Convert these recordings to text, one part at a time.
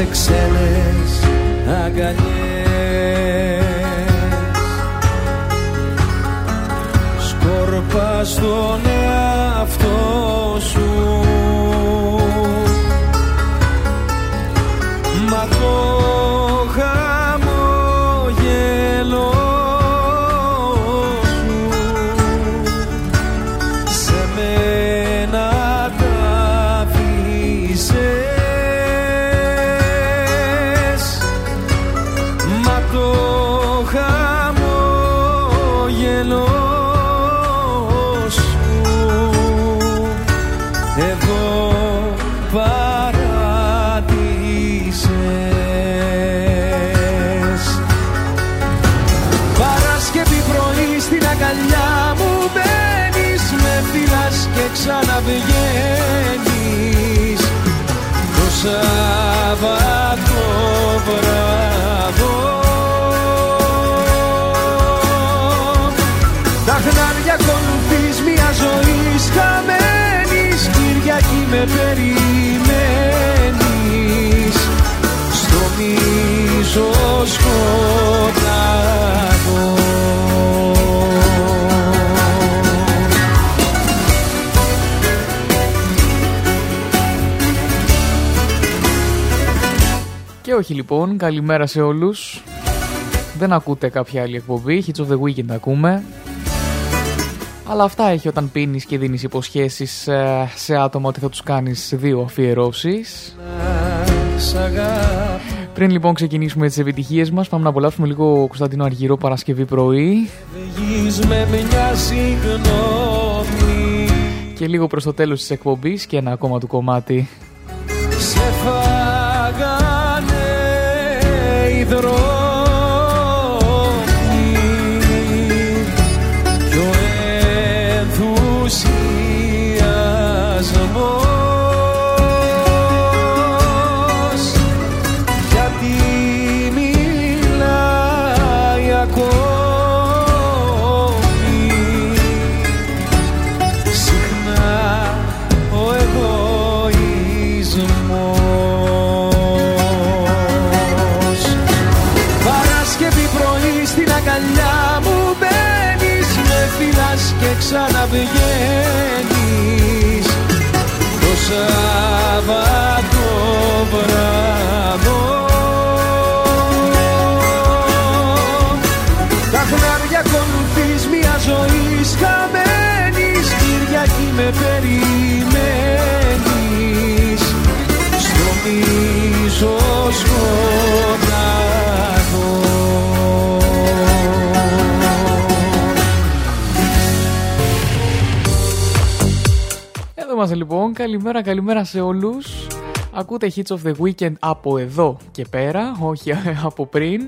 μέσα σε ξένες αγκαλιές. Σκόρπα στον όχι λοιπόν, καλημέρα σε όλους. Δεν ακούτε κάποια άλλη εκπομπή, Hits of the Weekend ακούμε. Αλλά αυτά έχει όταν πίνεις και δίνεις υποσχέσεις ε, σε άτομα ότι θα τους κάνεις δύο αφιερώσεις. Σ' αγάπη Πριν λοιπόν ξεκινήσουμε τις επιτυχίες μας, πάμε να απολαύσουμε λίγο Κωνσταντίνο Αργυρό Παρασκευή πρωί Βγεις με μια συγγνώμη και λίγο προς το τέλος της εκπομπής και ένα ακόμα του κομμάτι. Σε οι Εδώ είμαστε λοιπόν, καλημέρα καλημέρα σε όλους Ακούτε Hits of the Weekend από εδώ και πέρα, όχι από πριν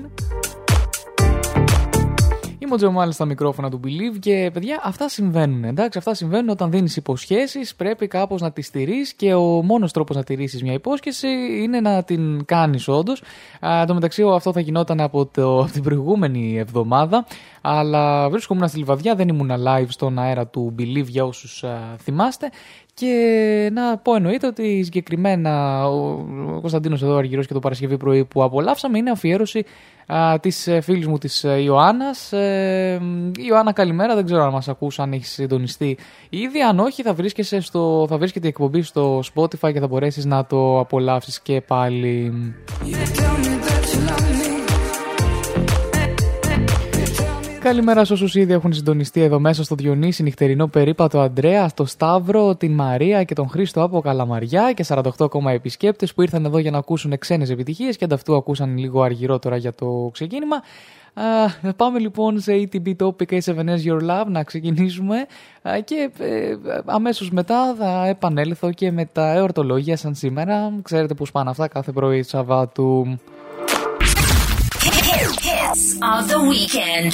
Είμαι ο Τζομάλ στα μικρόφωνα του Believe και παιδιά αυτά συμβαίνουν. Εντάξει, αυτά συμβαίνουν όταν δίνεις υποσχέσεις. Πρέπει κάπως να τις στηρείς και ο μόνος τρόπος να τηρήσεις μια υπόσχεση είναι να την κάνεις όντως. Εν τω μεταξύ, αυτό θα γινόταν από, το, από την προηγούμενη εβδομάδα. Αλλά βρίσκομαι στη Λιβαδιά, δεν ήμουν live στον αέρα του Believe για όσους θυμάστε. Και να πω εννοείται ότι συγκεκριμένα ο, ο Κωνσταντίνος εδώ Αργυρός και το Παρασκευή πρωί που απολαύσαμε είναι αφιέρωση α, της ε, φίλης μου της ε, Ιωάννας. Ε, Ιωάννα καλημέρα, δεν ξέρω αν μας ακούς, αν έχεις συντονιστεί ήδη. Αν όχι θα, βρίσκεσαι στο, θα βρίσκεται η εκπομπή στο Spotify και θα μπορέσεις να το απολαύσεις και πάλι. Καλημέρα σε όσους ήδη έχουν συντονιστεί εδώ μέσα στο Διονύση, νυχτερινό περίπατο Αντρέα, στο Σταύρο, την Μαρία και τον Χρήστο από Καλαμαριά και 48 ακόμα επισκέπτες που ήρθαν εδώ για να ακούσουν ξένες επιτυχίες και ανταυτού ακούσαν λίγο αργυρότερα για το ξεκίνημα. Uh, πάμε λοιπόν σε ATB Topic A7S Your Love να ξεκινήσουμε uh, και ε, αμέσως μετά θα επανέλθω και με τα εορτολόγια σαν σήμερα. Ξέρετε πώς πάνε αυτά κάθε πρωί Σαββάτου. Hits of the weekend.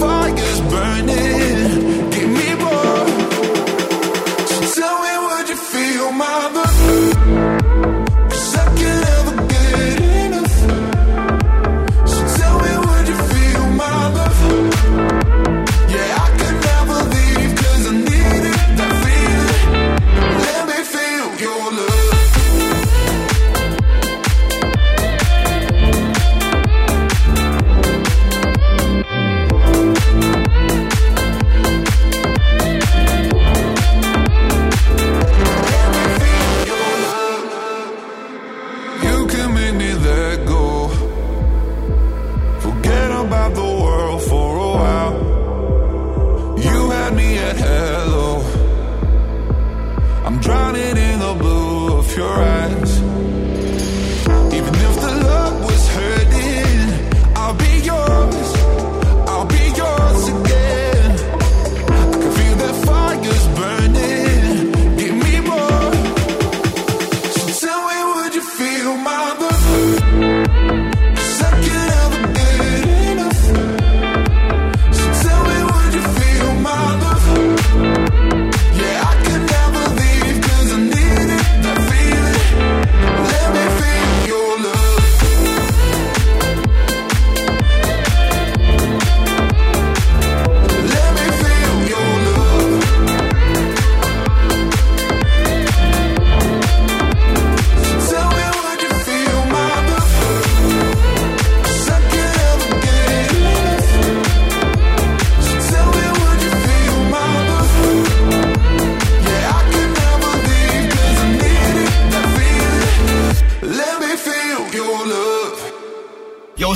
fires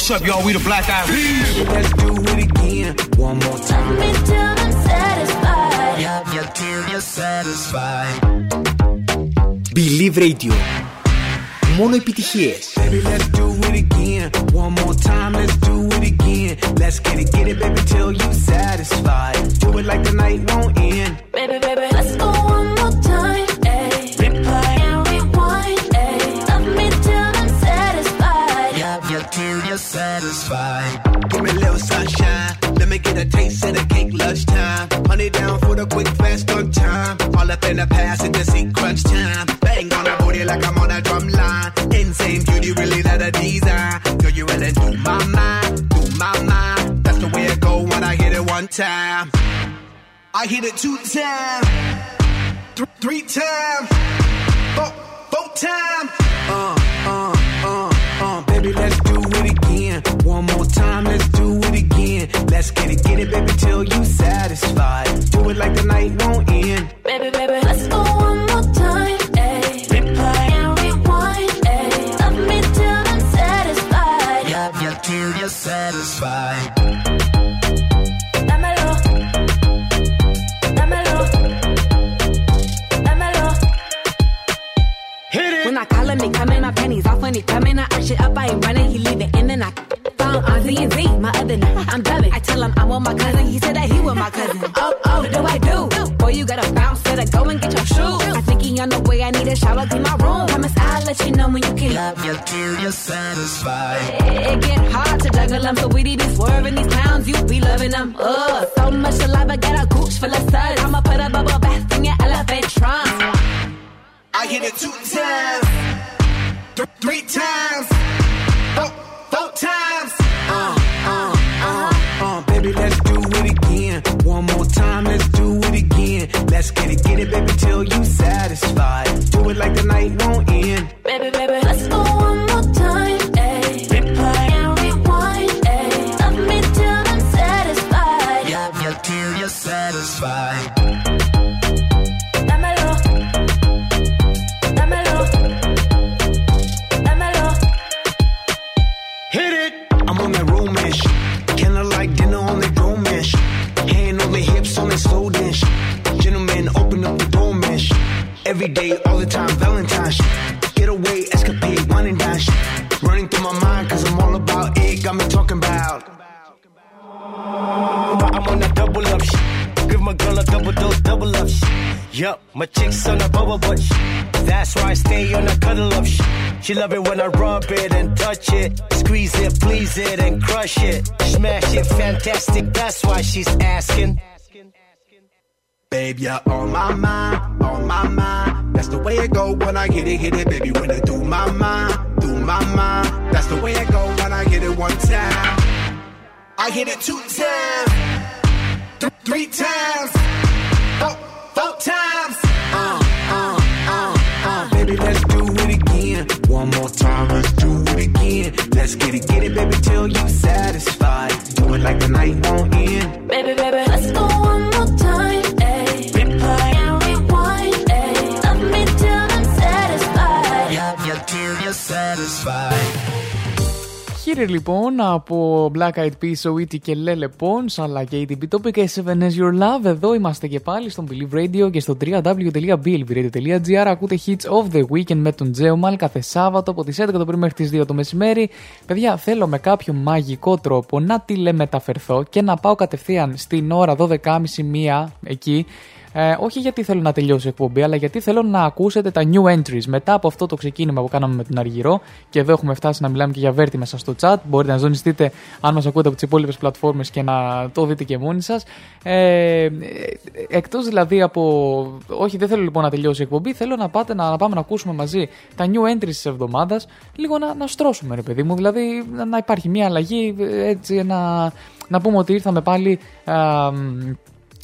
what's up, y'all? We the Black Eyed Peas. Let's do it again. One more time. Me till I'm satisfied. Yeah, yeah, till you're satisfied. Believe Radio. Μόνο επιτυχίες. Baby, let's do it again. One more time, let's do it again. Let's get it, get it, baby, till you satisfied. Do it like the night won't end. The quick fast on time. All up in the past the seat crunch time. Bang on the booty like I'm on a drum line. Insane beauty, really not a design. Girl, you really do my mind, do my mind. That's the way it go when I hit it one time. I hit it two times, th- three times, four, four times. Uh, Let's get it, get it, baby, till you satisfied. Do it like the night won't end. Baby, baby, let's go one more time. Ay. Replay. And rewind. Ay. Love me till I'm satisfied. Yeah, yeah, till you're satisfied. Dámelo. Dámelo. Dámelo. When I call him, he coming, my panties off when he coming. I arch it up, I ain't running, he leave it in and I found on Z and Z, my other night. I'm dubbing. I tell him I'm with my cousin, he said that he with my cousin. Oh, oh, what do I do? Boy, you gotta bounce, better go and get your shoes. I think he on the way, I need a shower, clean my room. Promise I'll let you know when you can. Yeah, yeah, till you're satisfied. It get hard to juggle them, so we be swerving these clowns, you be loving them. Ugh, so much saliva, got a gooch full of suds. I'ma put a bubble bath in your elephant trunk. I hit it two times, th- three times, Let's get it, get it, baby, till you satisfied. Do it like the night won't end. Baby, baby, my chick's on a bubble butt. That's why I stay on a cuddle up shit. She love it when I rub it and touch it. Squeeze it, please it, and crush it. Smash it, fantastic. That's why she's asking. Babe, you're on my mind, on my mind. That's the way it go when I hit it, hit it, baby. When I do my mind, do my mind. That's the way it go when I hit it one time. I hit it two times, th- three times, more time, let's do it again. Let's get it, get it, baby, till you satisfied. Do it like the night won't end. Baby, baby, let's go one more time. Ay. Replay. And rewind. Love me till I'm satisfied. Yeah, yeah, till you're satisfied. Here λοιπόν από Black Eyed Peas, Oiti και Lele Pons αλλά και ATP Topic και 7 As Your Love. Εδώ είμαστε και πάλι στον Believe Radio και στο www.blvradio.gr. Ακούτε Hits of the Weekend με τον Τζέομαλ κάθε Σάββατο από τις 11 το πρωί μέχρι τις 2 το μεσημέρι. Παιδιά, θέλω με κάποιο μαγικό τρόπο να τηλεμεταφερθώ και να πάω κατευθείαν στην ώρα 12.30 μία εκεί ε, όχι γιατί θέλω να τελειώσει η εκπομπή, αλλά γιατί θέλω να ακούσετε τα new entries. Μετά από αυτό το ξεκίνημα που κάναμε με τον Αργυρό, και εδώ έχουμε φτάσει να μιλάμε και για Βέρτη μέσα στο chat. Μπορείτε να ζωνιστείτε αν μας ακούτε από τις υπόλοιπες πλατφόρμες και να το δείτε και μόνοι σας. Ε, Εκτός δηλαδή από. Όχι, δεν θέλω λοιπόν να τελειώσει η εκπομπή. Θέλω να, πάτε, να, να πάμε να ακούσουμε μαζί τα new entries της εβδομάδας. Λίγο να, να στρώσουμε, ρε παιδί μου. Δηλαδή να, να υπάρχει μια αλλαγή, έτσι να, να πούμε ότι ήρθαμε πάλι. α,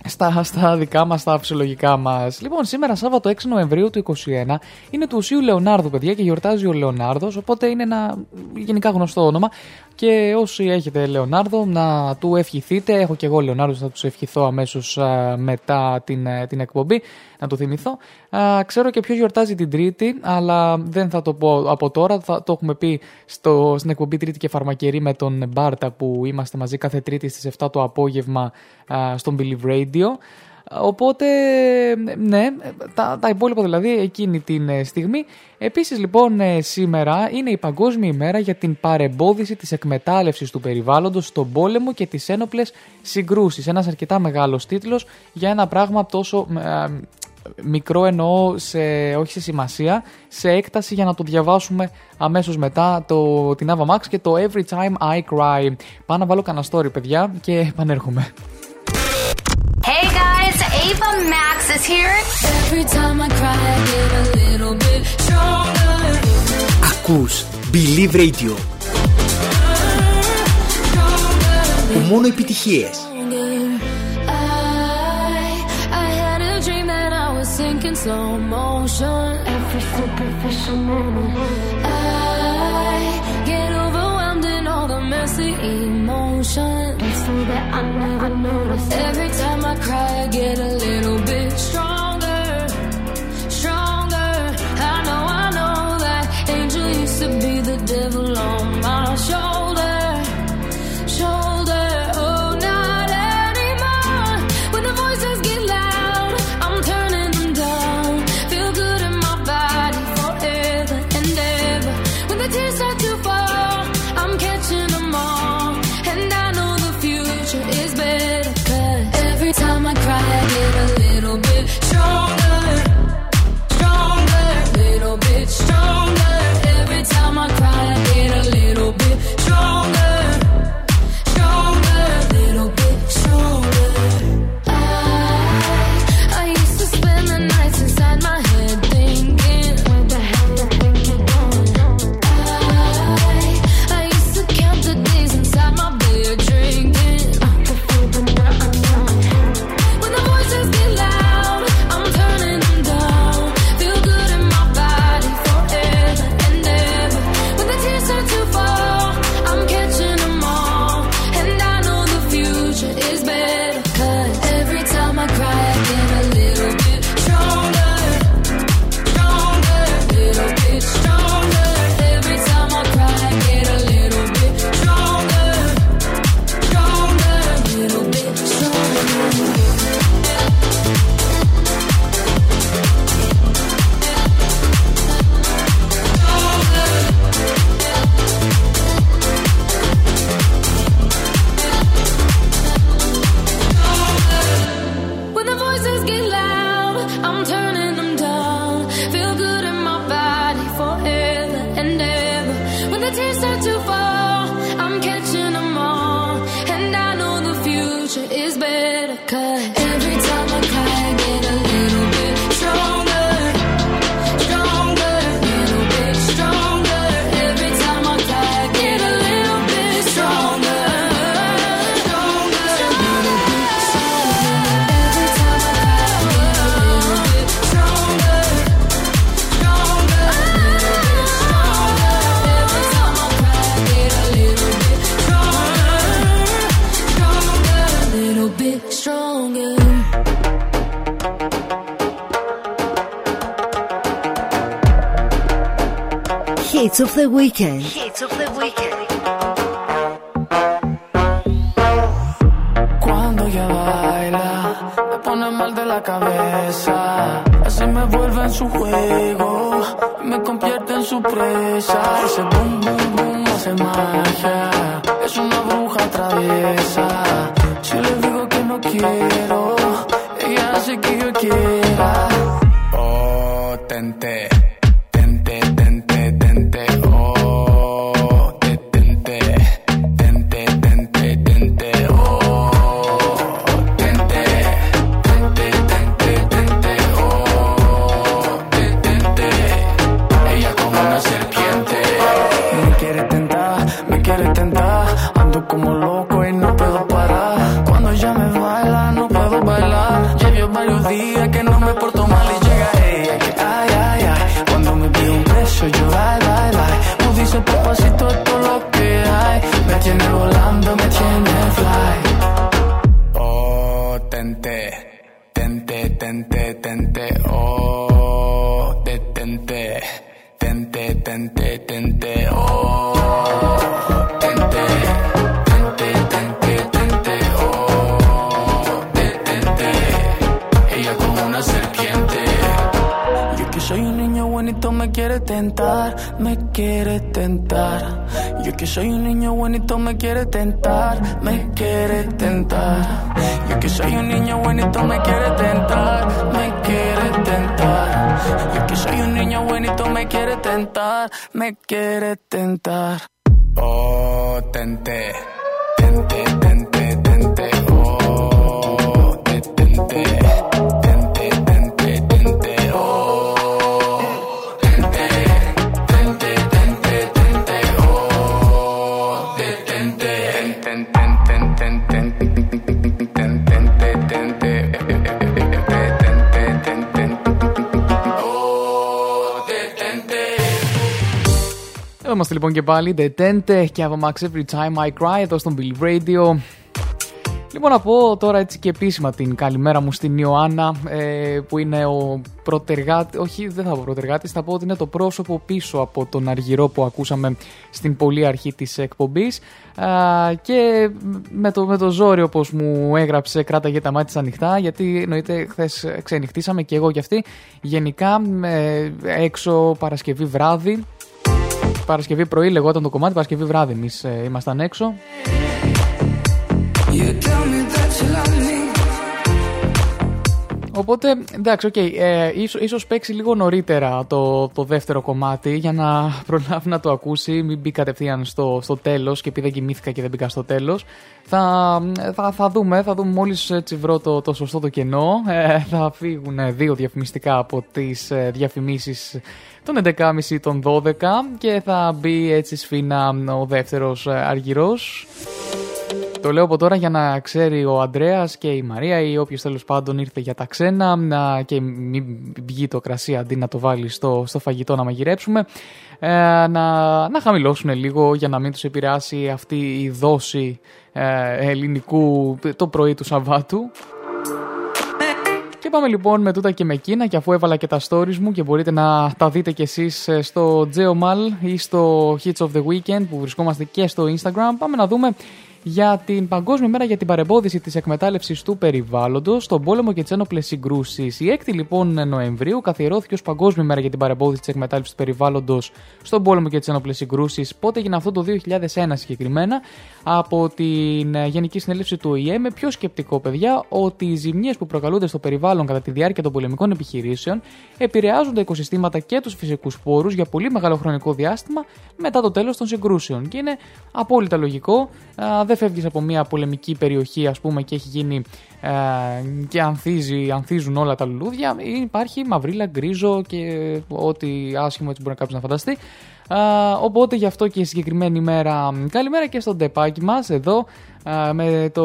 στα, στα δικά μας, στα φυσιολογικά μας. Λοιπόν, σήμερα Σάββατο 6 Νοεμβρίου του 2021 είναι του Ουσίου Λεωνάρδου, παιδιά, και γιορτάζει ο Λεωνάρδος, οπότε είναι ένα γενικά γνωστό όνομα. Και όσοι έχετε Λεωνάρδο, να του ευχηθείτε. Έχω και εγώ Λεωνάρδο, θα τους ευχηθώ αμέσως μετά την, ε, την εκπομπή, να το θυμηθώ. Α, ξέρω και ποιος γιορτάζει την Τρίτη, αλλά δεν θα το πω από τώρα. Θα, το έχουμε πει στο, στην εκπομπή Τρίτη και Φαρμακερή με τον Μπάρτα που είμαστε μαζί κάθε Τρίτη στις 7 το απόγευμα α, στον Believe Radio. Οπότε, ναι, τα, τα υπόλοιπα δηλαδή εκείνη την ε, στιγμή. Επίσης λοιπόν ε, σήμερα είναι η Παγκόσμια ημέρα για την παρεμπόδιση της εκμετάλλευσης του περιβάλλοντος στον πόλεμο και τις ένοπλες συγκρούσεις. Ένας αρκετά μεγάλος τίτλος για ένα πράγμα τόσο ε, μικρό εννοώ σε, όχι σε σημασία, σε έκταση για να το διαβάσουμε αμέσως μετά το, την Ava Max και το Every Time I Cry. Πάω να βάλω κανένα story παιδιά και επανέρχομαι. Hey guys, Ava Max is here. Every time I cry, I get a little bit stronger. Ακούς Believe Radio. Που μόνο επιτυχίες. I, I had a dream that I was sinking slow motion. Every superficial moment. I get overwhelmed in all the messy emotions. So that I never notice. show. Weekend. Πάλι. The Tente και από Max Every Time I Cry εδώ στον Bill Radio. Λοιπόν, να πω τώρα έτσι και επίσημα την καλημέρα μου στην Ιωάννα, ε, που είναι ο προτεργάτης, όχι δεν θα πω προτεργάτης, θα πω ότι είναι το πρόσωπο πίσω από τον Αργυρό που ακούσαμε στην πολύ αρχή της εκπομπής Α, και με το, με το ζόρι όπως μου έγραψε κράταγε τα μάτια ανοιχτά γιατί εννοείται χθες ξενυχτήσαμε και εγώ και αυτή γενικά ε, έξω Παρασκευή βράδυ Παρασκευή πρωί λεγόταν το κομμάτι, Παρασκευή βράδυ εμείς ε, ήμασταν έξω. You tell me Οπότε, εντάξει, οκ, ε, ίσως, ίσως παίξει λίγο νωρίτερα το, το δεύτερο κομμάτι για να προλάβει να το ακούσει, μην μπει κατευθείαν στο, στο τέλος και επειδή δεν κοιμήθηκα και δεν μπήκα στο τέλος. Θα, θα, θα δούμε, θα δούμε μόλις έτσι βρω το, το σωστό το κενό. Ε, θα φύγουν δύο διαφημιστικά από τις ε, διαφημίσεις των 11.30 των 12 και θα μπει έτσι σφίνα ο δεύτερος ε, αργυρός. Το λέω από τώρα για να ξέρει ο Αντρέα και η Μαρία ή όποιος τέλος πάντων ήρθε για τα ξένα να, και μην βγει το κρασί αντί να το βάλει στο, στο φαγητό να μαγειρέψουμε. Ε, να, να χαμηλώσουν λίγο για να μην τους επηρεάσει αυτή η δόση ε, ελληνικού το πρωί του Σαββάτου. Και πάμε λοιπόν με τούτα και με εκείνα και αφού έβαλα και τα stories μου και μπορείτε να τα δείτε κι εσείς ε, στο Geomal ή στο Hits of the Weekend που βρισκόμαστε και στο Instagram πάμε να δούμε για την Παγκόσμια Μέρα για την Παρεμπόδιση της Εκμετάλλευσης του Περιβάλλοντος, στον πόλεμο και τις ένοπλες συγκρούσεις. Η 6η λοιπόν Νοεμβρίου καθιερώθηκε ως Παγκόσμια Μέρα για την Παρεμπόδιση της Εκμετάλλευσης του Περιβάλλοντος στον πόλεμο και τις ένοπλες συγκρούσεις. Πότε έγινε αυτό το 2001 συγκεκριμένα από την Γενική Συνέλευση του ΟΗΕ με πιο σκεπτικό, παιδιά, ότι οι ζημιές που προκαλούνται στο περιβάλλον κατά τη διάρκεια των πολεμικών επιχειρήσεων επηρεάζουν τα οικοσυστήματα και τους φυσικούς πόρους για πολύ μεγάλο χρονικό διάστημα μετά το τέλος των συγκρούσεων. Και είναι απόλυτα λογικό. Α, δεν φεύγεις από μια πολεμική περιοχή, ας πούμε, και έχει γίνει ε, και ανθίζει, ανθίζουν όλα τα λουλούδια. Υπάρχει μαυρίλα, γκρίζο και ό,τι άσχημο έτσι μπορεί κάποιο να φανταστεί. Α, οπότε γι' αυτό και η συγκεκριμένη ημέρα. Καλημέρα και στον τεπάκι μας εδώ α, με το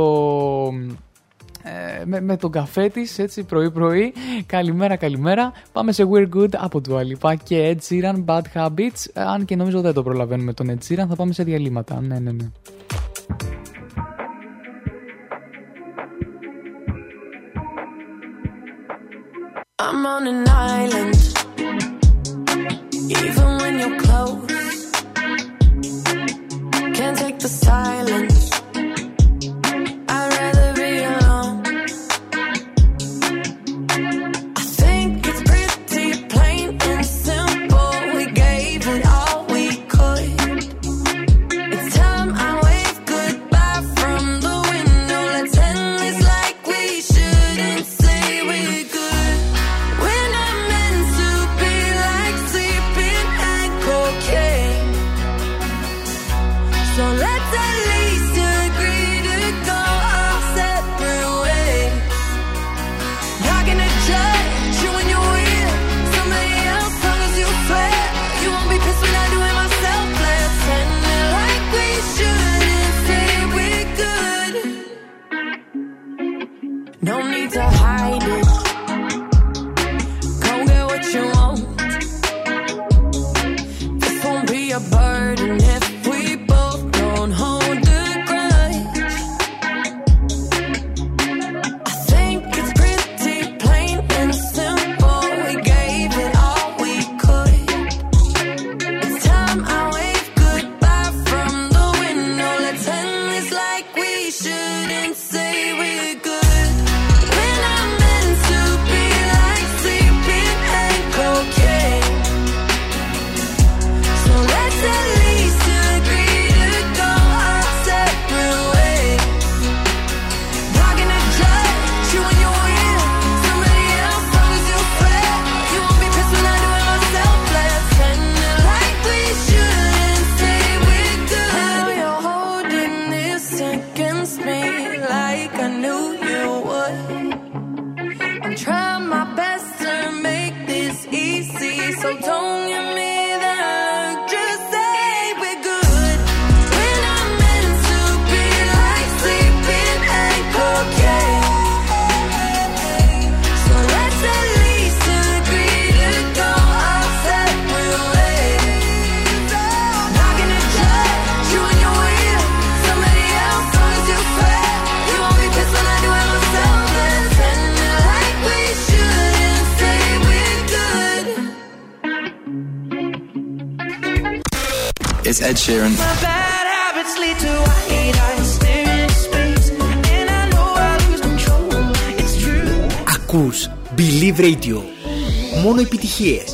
ε, με, με τον καφέ της, έτσι πρωί-πρωί. Καλημέρα, καλημέρα. Πάμε σε We're Good από του Alipa και Ed Sheeran Bad Habits. Ε, αν και νομίζω δεν το προλαβαίνουμε τον Ed Sheeran, θα πάμε σε διαλύματα. Ναι, ναι, ναι. I'm on an island. Even when you're close, can't take the silence. Sheeran. Ακούς Believe Radio. Μόνο επιτυχίες.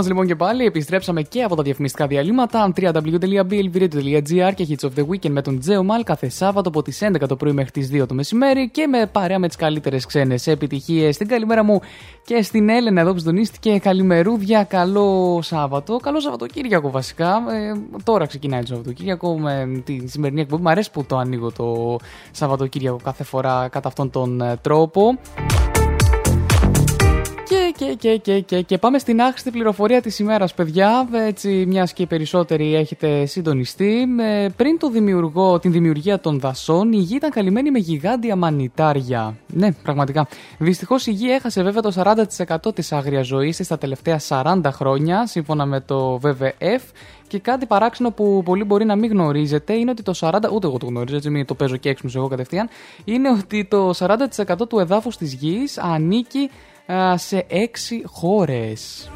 μας λοιπόν και πάλι. Επιστρέψαμε και από τα διαφημιστικά διαλύματα. www.blvradio.gr και Hits of the Weekend με τον Τζέο Μάλ κάθε Σάββατο από τις 11 το πρωί μέχρι τις 2 το μεσημέρι και με παρέα με τις καλύτερες ξένες επιτυχίες. Την καλημέρα μου και στην Έλενα εδώ που συντονίστηκε. Καλημερούδια, καλό Σάββατο. Καλό Σαββατοκύριακο βασικά. Ε, τώρα ξεκινάει το Σαββατοκύριακο με τη σημερινή εκπομπή. Μ' αρέσει που το ανοίγω το Σαββατοκύριακο κάθε φορά κατά αυτόν τον ε, τρόπο και, και, και, και, και πάμε στην άχρηστη πληροφορία της ημέρας, παιδιά. Έτσι, μιας και οι περισσότεροι έχετε συντονιστεί. Ε, πριν το δημιουργό, την δημιουργία των δασών, η γη ήταν καλυμμένη με γιγάντια μανιτάρια. Ναι, πραγματικά. Δυστυχώς η γη έχασε βέβαια το 40% της άγριας ζωής της τα τελευταία 40 χρόνια, σύμφωνα με το WWF. Και κάτι παράξενο που πολλοί μπορεί να μην γνωρίζετε είναι ότι το 40%, ούτε εγώ το γνωρίζω, έτσι μην το παίζω και έξυπνος εγώ κατευθείαν, είναι ότι το 40% του εδάφους της γης ανήκει α, σε 6 χώρες.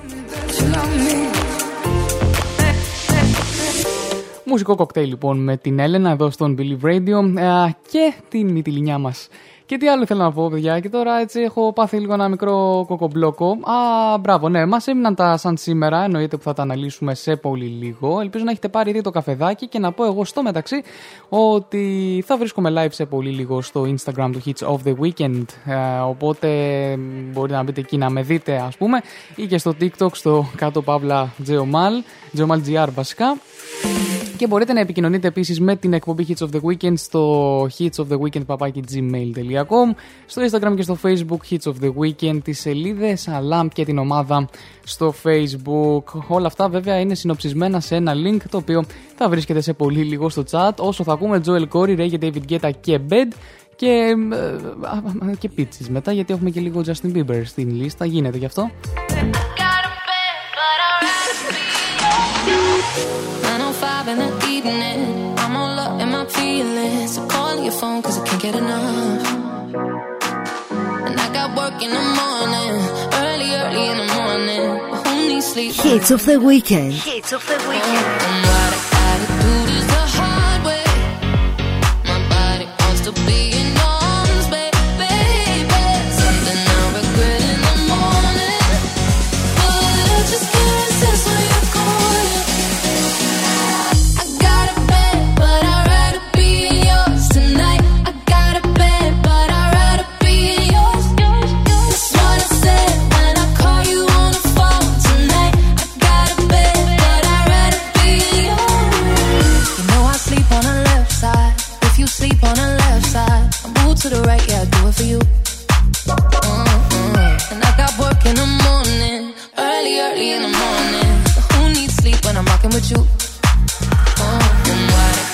Μουσικό κοκτέιλ λοιπόν με την Έλενα εδώ στον Believe Radio α, και την Μυτιλινιά μας. Και τι άλλο θέλω να πω, παιδιά, και τώρα έτσι έχω πάθει λίγο ένα μικρό κοκομπλόκο. Α, μπράβο, ναι, μας έμειναν τα σαν σήμερα, εννοείται που θα τα αναλύσουμε σε πολύ λίγο. Ελπίζω να έχετε πάρει ήδη το καφεδάκι και να πω εγώ στο μεταξύ ότι θα βρίσκομαι live σε πολύ λίγο στο Instagram του Hits of the Weekend. Ε, οπότε μπορείτε να μπείτε εκεί να με δείτε, ας πούμε, ή και στο TikTok στο κάτω παύλα Geomal, Geomal GR βασικά. Και μπορείτε να επικοινωνείτε επίσης με την εκπομπή Hits of the Weekend στο hitsoftheweekend.gmail.com στο Instagram και στο Facebook Hits of the Weekend, τις σελίδες αλλά και την ομάδα στο Facebook. Όλα αυτά βέβαια είναι συνοψισμένα σε ένα link το οποίο θα βρίσκεται σε πολύ λίγο στο chat όσο θα ακούμε Joel Corey, Ray David Guetta και Bed και, ε, α, α, και pizzas μετά γιατί έχουμε και λίγο Justin Bieber στην λίστα. Γίνεται γι' αυτό. 905 in the evening. I'm all up in my feelings. So call your phone cause I can't get enough. And I got work in the morning. Early, early in the morning. But who needs sleep? Hits of the weekend. Hits of the weekend. Oh, to the right, yeah, I do it for you. Mm-mm. And I got work in the morning, early, early in the morning. Who needs sleep when I'm with you? Uh,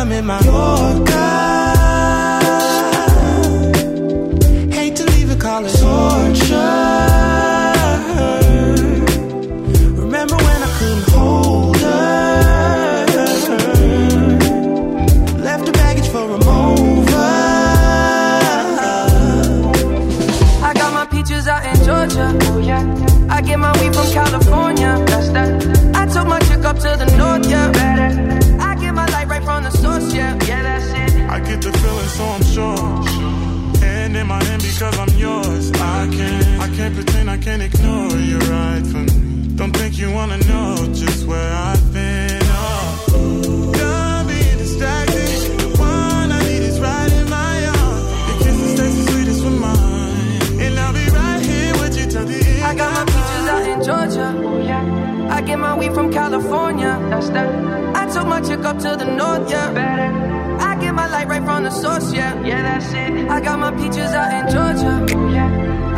Yorker. Hate to leave it, call torture. Remember when I couldn't hold her? Left her baggage for a mover. I got my peaches out in Georgia. I get my weed from California. Can't, I pretend I can't ignore you right from me. Don't think you wanna know just where I've been. Oh, done being distracted. The one I need is right in my arms. Your kisses taste the sweetest with mine, and I'll be right here with you till the end. I got my peaches out in Georgia. Oh yeah. I get my weed from California. That's that. I took my chick up to the north, yeah. Better. I get my light right from the source, yeah. Yeah, that's it. I got my peaches out in Georgia. Oh yeah.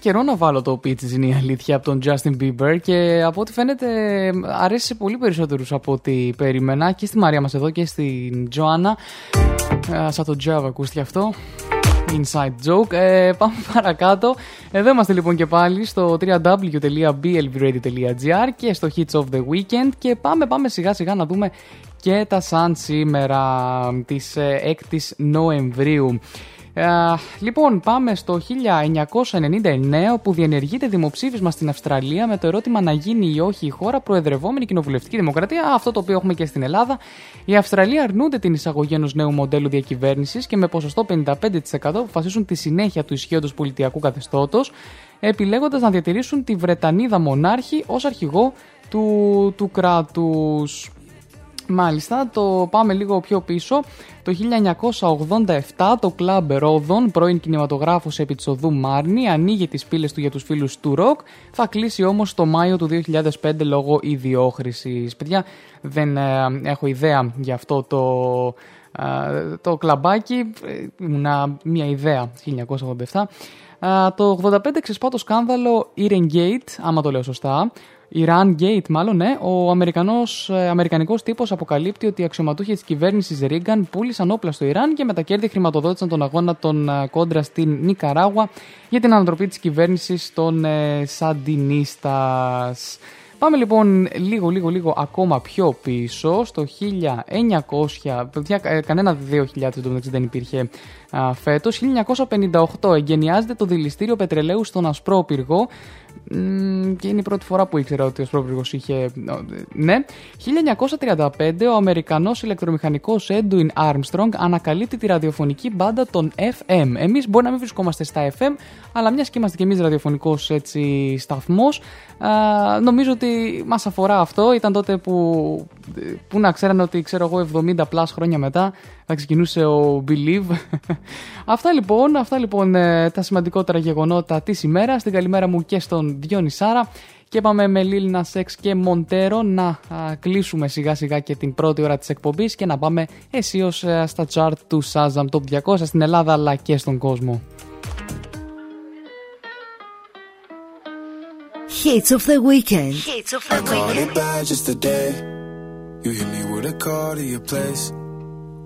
Καιρό να βάλω το Peaches είναι η αλήθεια από τον Justin Bieber και από ό,τι φαίνεται αρέσει σε πολύ περισσότερους από ό,τι περίμενα και στη Μαρία μας εδώ και στην Τζοάννα. Ε, Σαν το Java ακούστηκε αυτό. Inside joke. Ε, πάμε παρακάτω. Εδώ είμαστε λοιπόν και πάλι στο www.blvradio.gr και στο Hits of the Weekend και πάμε, πάμε σιγά σιγά να δούμε και τα σαν σήμερα της ε, 6ης Νοεμβρίου. Ε, λοιπόν, πάμε στο 1999 όπου διενεργείται δημοψήφισμα στην Αυστραλία με το ερώτημα να γίνει ή όχι η χώρα προεδρευόμενη κοινοβουλευτική δημοκρατία. Αυτό το οποίο έχουμε και στην Ελλάδα. Οι Αυστραλοί αρνούνται την εισαγωγή ενός νέου μοντέλου διακυβέρνησης και με ποσοστό 55% αποφασίσουν τη συνέχεια του ισχύοντος πολιτιακού καθεστώτος, επιλέγοντας να διατηρήσουν τη Βρετανίδα μονάρχη ως αρχηγό του, του κράτους. Μάλιστα, το πάμε λίγο πιο πίσω. Το 1987 το κλαμπ Ρόδων, πρώην κινηματογράφος επί της οδού Μάρνη, ανοίγει τις πύλες του για τους φίλους του ροκ. Θα κλείσει όμως το Μάιο του 2005 λόγω ιδιόχρησης. Παιδιά, δεν ε, έχω ιδέα για αυτό το, ε, το κλαμπάκι. Ε, Ήμουνα μια ιδέα 1987. Α, το 85 ξεσπά το σκάνδαλο Iran Gate, άμα το λέω σωστά. Iran Gate, μάλλον, ναι. Ο Αμερικανός, ε, Αμερικανικός τύπος αποκαλύπτει ότι οι αξιωματούχοι της κυβέρνησης Ρίγκαν πούλησαν όπλα στο Ιράν και με τα κέρδη χρηματοδότησαν τον αγώνα των ε, κόντρα στην Νικαράγουα για την ανατροπή της κυβέρνησης των ε, Σαντινίστας. Πάμε λοιπόν λίγο λίγο λίγο ακόμα πιο πίσω στο 1900, παιδιά, ε, κανένα 2000 εντωμεταξύ δεν υπήρχε α, φέτος, 1958 εγκαινιάζεται το δηληστήριο πετρελαίου στον Ασπρό Πυργό Μμμ, και είναι η πρώτη φορά που ήξερα ότι ο Ασπρόπυργος είχε... Ναι. 1935 ο Αμερικανός ηλεκτρομηχανικός Edwin Armstrong ανακαλύπτει τη ραδιοφωνική μπάντα των FM. Εμείς μπορεί να μην βρισκόμαστε στα FM, αλλά μιας και είμαστε και εμείς ραδιοφωνικός έτσι, σταθμός, α, νομίζω ότι μας αφορά αυτό. Ήταν τότε που, που να ξέρανε ότι ξέρω εγώ 70 πλάς χρόνια μετά θα ξεκινούσε ο Believe. αυτά λοιπόν, αυτά λοιπόν ε, τα σημαντικότερα γεγονότα της ημέρας. Την καλημέρα μου και στον Διόνυ Σάρα. Και πάμε με Lil Nas X και Montero να α, κλείσουμε σιγά σιγά και την πρώτη ώρα της εκπομπής και να πάμε αισίως ε, στα chart του Shazam Top 200 στην Ελλάδα αλλά και στον κόσμο. Hits of the weekend. Hits of the I caught it bad just today. You hit me with a call to your place.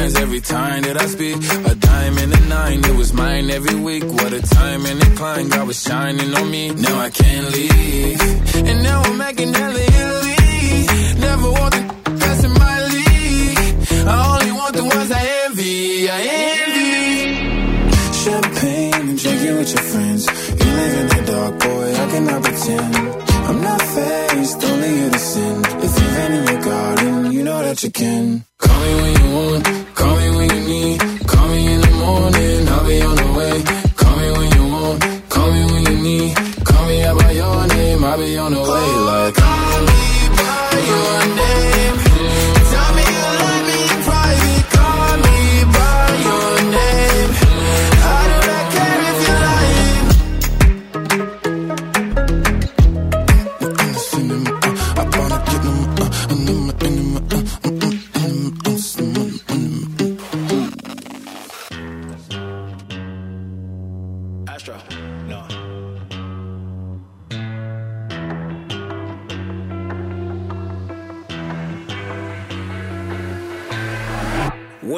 times every time that I speak. A dime and a nine, it was mine every week. What a time and a climb, God was shining on me. Now I can't leave. And now I'm making hella Italy. Never want the best in my league. I only want the ones I envy. I envy. Champagne and drinking with your friends. You live in the dark, boy, I cannot pretend. I'm not faced, only sin. If you've been in your garden, you know that you can. Call me when you want, call me when you need. Call me in the morning, I'll be on the way. Call me when you want, call me when you need. Call me out by your name, I'll be on the way. Like, call me by your name.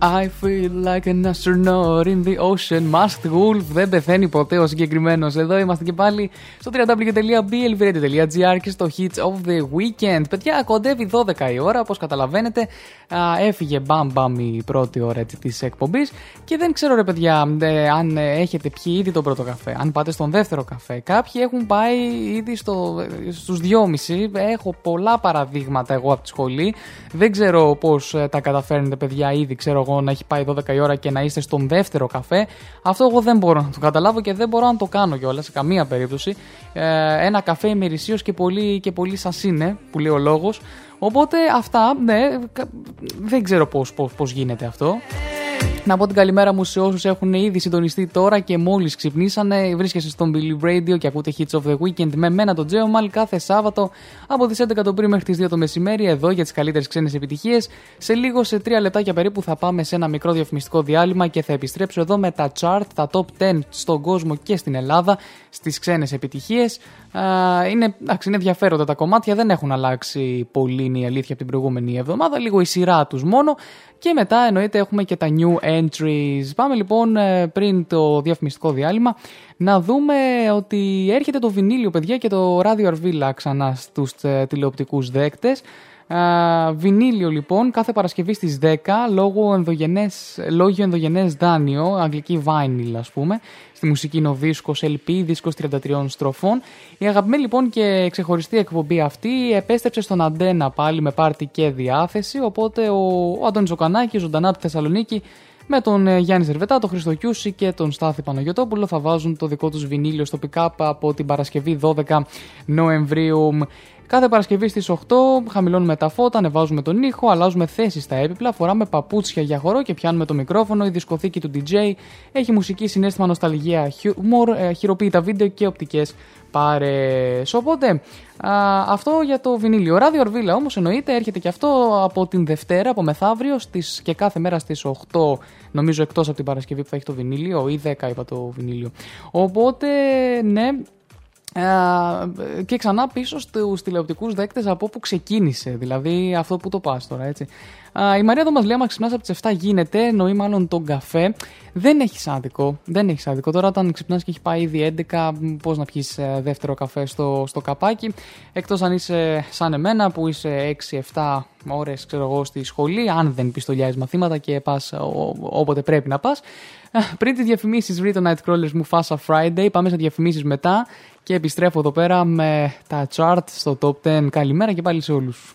I feel like an astronaut in the ocean. Masked Wolf δεν πεθαίνει ποτέ ο συγκεκριμένος. Εδώ είμαστε και πάλι στο www.blvradio.gr και στο Hits of the Weekend. Παιδιά, κοντεύει 12 η ώρα. Όπως καταλαβαίνετε, α, έφυγε μπαμ μπαμ η πρώτη ώρα της εκπομπής. Και δεν ξέρω, ρε παιδιά, ε, αν ε, έχετε πιει ήδη τον πρώτο καφέ, αν πάτε στον δεύτερο καφέ. Κάποιοι έχουν πάει ήδη στο, στους 2,5. Έχω πολλά παραδείγματα εγώ από τη σχολή. Δεν ξέρω πώς τα καταφέρνετε, παιδιά, ήδη ξέρω εγώ να έχει πάει 12 η ώρα και να είστε στον δεύτερο καφέ. Αυτό εγώ δεν μπορώ να το καταλάβω και δεν μπορώ να το κάνω κιόλας σε καμία περίπτωση. Ε, ένα καφέ ημερησίως και πολύ, και πολύ σας είναι, που λέει ο λόγος. Οπότε αυτά, ναι, κα- δεν ξέρω πώς, πώς, πώς γίνεται αυτό. Να πω την καλημέρα μου σε όσους έχουν ήδη συντονιστεί τώρα και μόλις ξυπνήσανε. Βρίσκεσαι στον Believe Radio και ακούτε Hits of the Weekend με μένα τον Τζέομαλ κάθε Σάββατο από τις 11 το πρωί μέχρι τις 2 το μεσημέρι εδώ για τις καλύτερες ξένες επιτυχίες. Σε λίγο, σε 3 λεπτάκια περίπου, θα πάμε σε ένα μικρό διαφημιστικό διάλειμμα και θα επιστρέψω εδώ με τα chart, τα top 10 στον κόσμο και στην Ελλάδα στις ξένες επιτυχίες. Είναι, εντάξει, είναι ενδιαφέροντα τα κομμάτια, δεν έχουν αλλάξει πολύ είναι η αλήθεια από την προηγούμενη εβδομάδα, λίγο η σειρά τους μόνο. Και μετά εννοείται έχουμε και τα new entries. Πάμε λοιπόν ε, πριν το διαφημιστικό διάλειμμα να δούμε ότι έρχεται το βινίλιο παιδιά και το Radio Arvilla ξανά στους ε, τηλεοπτικούς δέκτες. Α, βινίλιο λοιπόν κάθε Παρασκευή στις 10 λόγω ενδογενές, λόγιο ενδογενές δάνειο, αγγλική vinyl ας πούμε στη μουσική είναι ο δίσκος LP, δίσκος 33 στροφών η αγαπημένη λοιπόν και ξεχωριστή εκπομπή αυτή επέστρεψε στον Αντένα πάλι με πάρτι και διάθεση οπότε ο, ο Αντώνης Οκανάκης ζωντανά από τη Θεσσαλονίκη με τον ε, Γιάννη Ζερβετά, τον Χρήστο Κιούση και τον Στάθη Παναγιωτόπουλο θα βάζουν το δικό τους βινίλιο στο pick-up από την Παρασκευή 12 Νοεμβρίου. Κάθε Παρασκευή στις 8 χαμηλώνουμε τα φώτα, ανεβάζουμε τον ήχο, αλλάζουμε θέση στα έπιπλα, φοράμε παπούτσια για χορό και πιάνουμε το μικρόφωνο. Η δισκοθήκη του DJ έχει μουσική συνέστημα, νοσταλγία, χιούμορ, ε, χειροποίητα βίντεο και οπτικές πάρες. Οπότε α, αυτό για το βινίλιο. Ράδιο Ορβίλα όμως εννοείται έρχεται και αυτό από την Δευτέρα, από μεθαύριο στις, και κάθε μέρα στις 8 νομίζω εκτός από την Παρασκευή που θα έχει το βινίλιο ή 10 είπα το βινίλιο. Οπότε ναι, ε, και ξανά πίσω στους τηλεοπτικούς δέκτες από όπου ξεκίνησε, δηλαδή αυτό που το πας τώρα, έτσι. Α, η Μαρία εδώ μας λέει, άμα ξυπνάς από τις 7 γίνεται, εννοεί μάλλον τον καφέ. Δεν έχει άδικο, δεν έχει άδικο. Τώρα όταν ξυπνάς και έχει πάει ήδη 11, πώς να πιεις ε, δεύτερο καφέ στο, στο καπάκι. Εκτός αν είσαι σαν εμένα που είσαι 6-7 ώρες, ξέρω εγώ, στη σχολή, αν δεν πιστολιάζεις μαθήματα και πας ο- όποτε πρέπει να πας. Ε, Πριν τις διαφημίσεις, βρει το Nightcrawlers μου Fasa Friday. Πάμε σε διαφημίσεις μετά και επιστρέφω εδώ πέρα με τα chart στο top 10. Καλημέρα και πάλι σε όλους.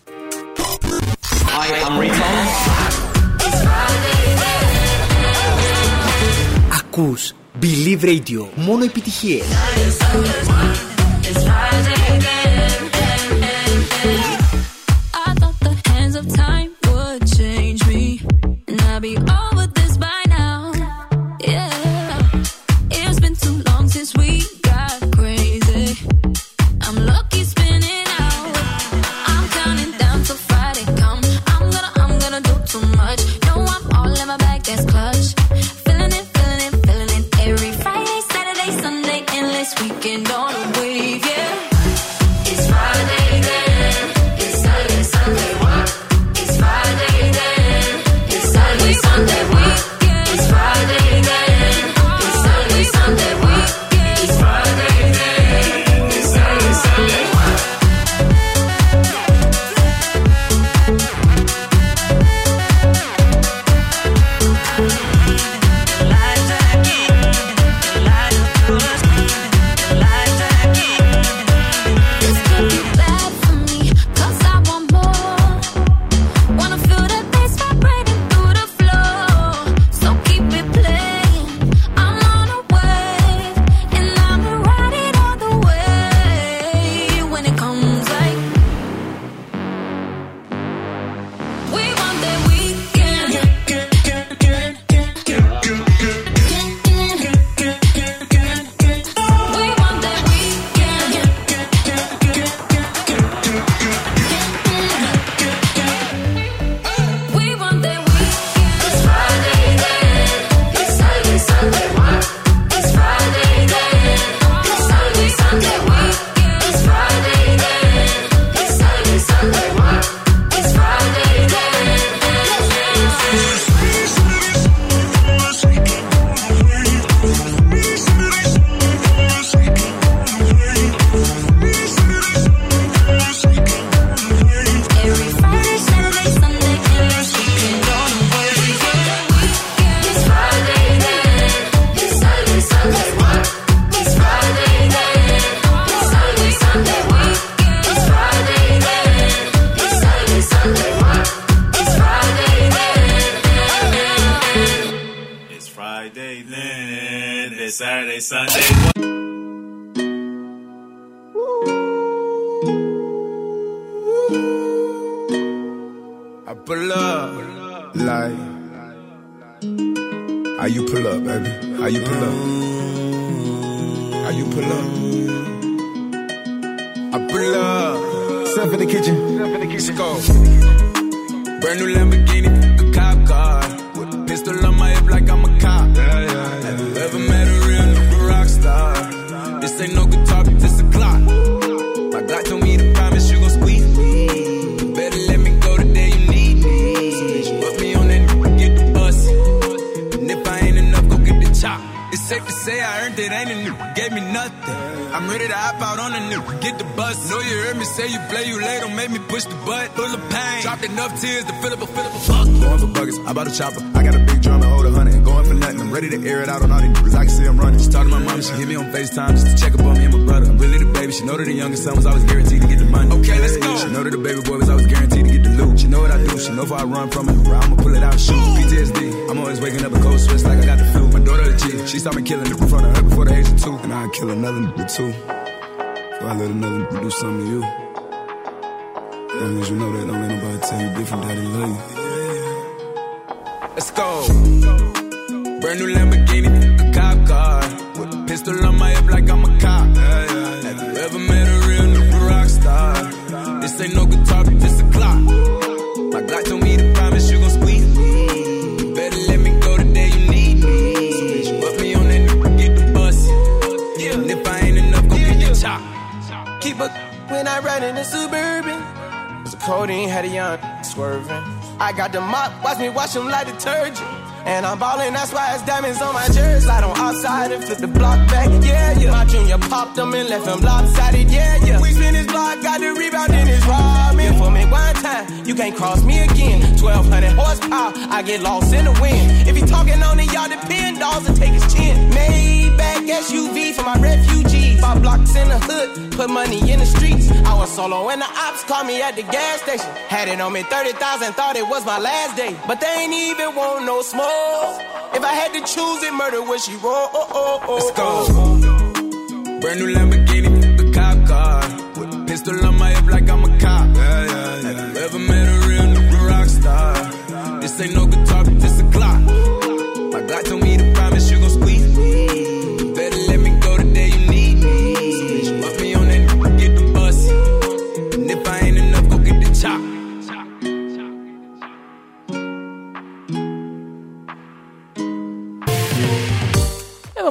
Ακούς Believe Radio. Μόνο επιτυχίες. looking up. Had a young swerving. I got the mop, watch me wash them like detergent. And I'm ballin', that's why it's diamonds on my jersey. Slide on outside and flip the block back, yeah, yeah. My junior popped them and left them lopsided, yeah, yeah. We spin his block, got the rebound in his robbing. For me one time, you can't cross me again. 1200 horsepower, I get lost in the wind. If he talking on it, y'all depend, dolls and take his chin. Maybach SUV for my refugees. Five blocks in the hood, put money in the streets. I was solo when the ops called me at the gas station. Had it on me 30,000, thought it was my last day. But they ain't even want no smoke. If I had to choose it, murder would she roll? Oh, oh, oh, Let's go. Brand new Lamborghini, a cop car. With pistol on my hip like I'm a cop. Have you ever met a real rock star? This ain't no guitar, but this a clock. My God told me to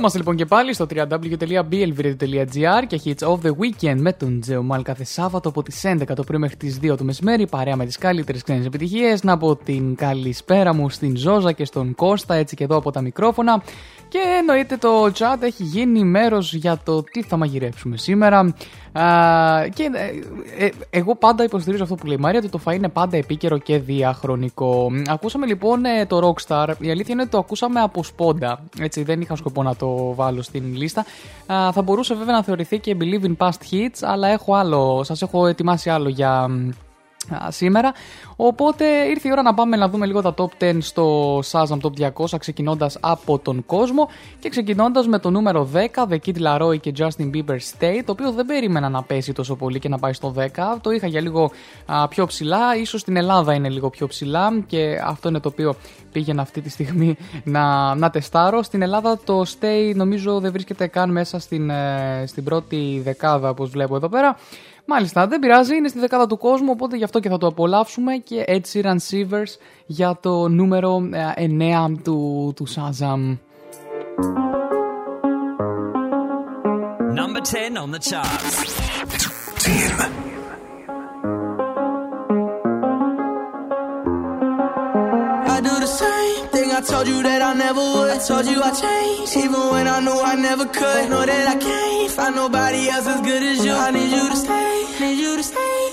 Εδώ είμαστε λοιπόν και πάλι στο www.blvradio.gr και hits of the weekend με τον Τζεωμάλ κάθε Σάββατο από τις 11 το πρωί μέχρι τις 2 το μεσημέρι παρέα με τις καλύτερες ξένες επιτυχίες. Να πω την καλησπέρα μου στην Ζόζα και στον Κώστα έτσι και εδώ από τα μικρόφωνα και εννοείται το chat έχει γίνει μέρος για το τι θα μαγειρέψουμε σήμερα. Α, και ε, ε, εγώ πάντα υποστηρίζω αυτό που λέει η Μαρία ότι το φαΐ είναι πάντα επίκαιρο και διαχρονικό. Ακούσαμε λοιπόν ε, το Rockstar. Η αλήθεια είναι ότι το ακούσαμε από σπόντα. Έτσι, δεν είχα σκοπό να το βάλω στην λίστα. Α, θα μπορούσε βέβαια να θεωρηθεί και Believe in Past Hits, αλλά έχω άλλο, σας έχω ετοιμάσει άλλο για μ, α, σήμερα. Οπότε ήρθε η ώρα να πάμε να δούμε λίγο τα top 10 στο Shazam Top 200 ξεκινώντας από τον κόσμο και ξεκινώντας με το νούμερο 10 The Kid Laroi και Justin Bieber Stay το οποίο δεν περίμενα να πέσει τόσο πολύ και να πάει στο 10 το είχα για λίγο α, πιο ψηλά. Ίσως στην Ελλάδα είναι λίγο πιο ψηλά και αυτό είναι το οποίο πήγαινα αυτή τη στιγμή να, να τεστάρω. Στην Ελλάδα το Stay νομίζω δεν βρίσκεται καν μέσα στην, ε, στην πρώτη δεκάδα όπως βλέπω εδώ πέρα Μάλιστα, δεν πειράζει, είναι στη δεκάδα του κόσμου, οπότε γι' αυτό και θα το απολαύσουμε και Ed Sheeran Shivers για το νούμερο ε, 9 του, του Shazam. Number 10 on the charts. I do the same thing I told you that I never would. I told you I changed, even when I knew I never could. Know that I can't find nobody else as good as you. I need you to stay, need you to stay.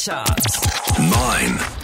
Charts. Nine.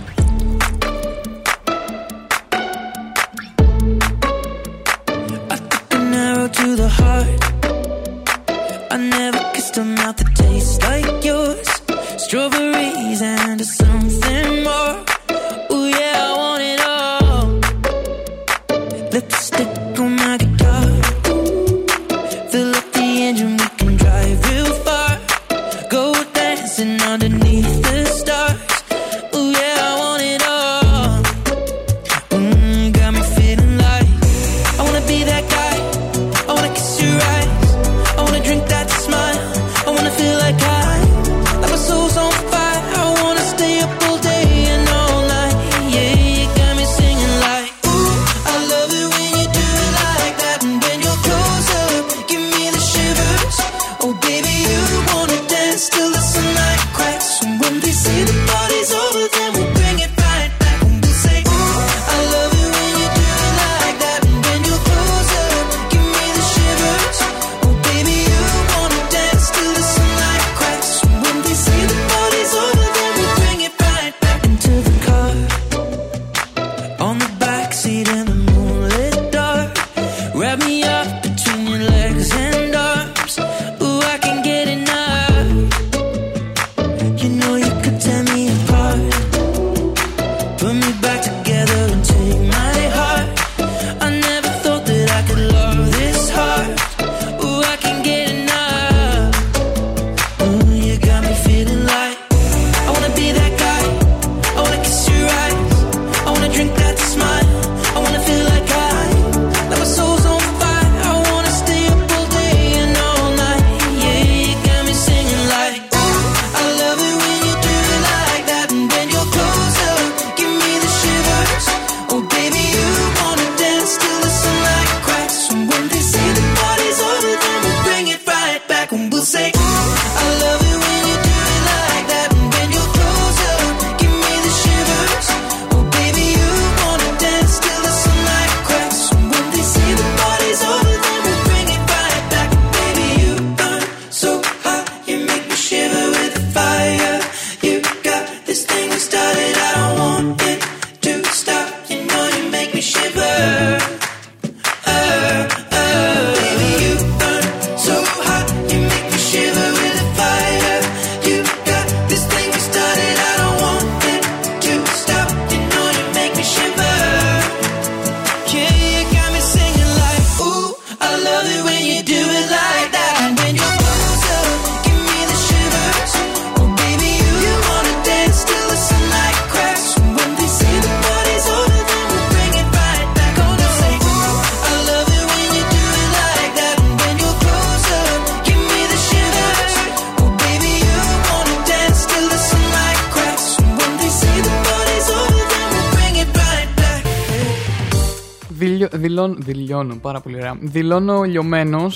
Πολύ ωραία. Δηλώνω λιωμένο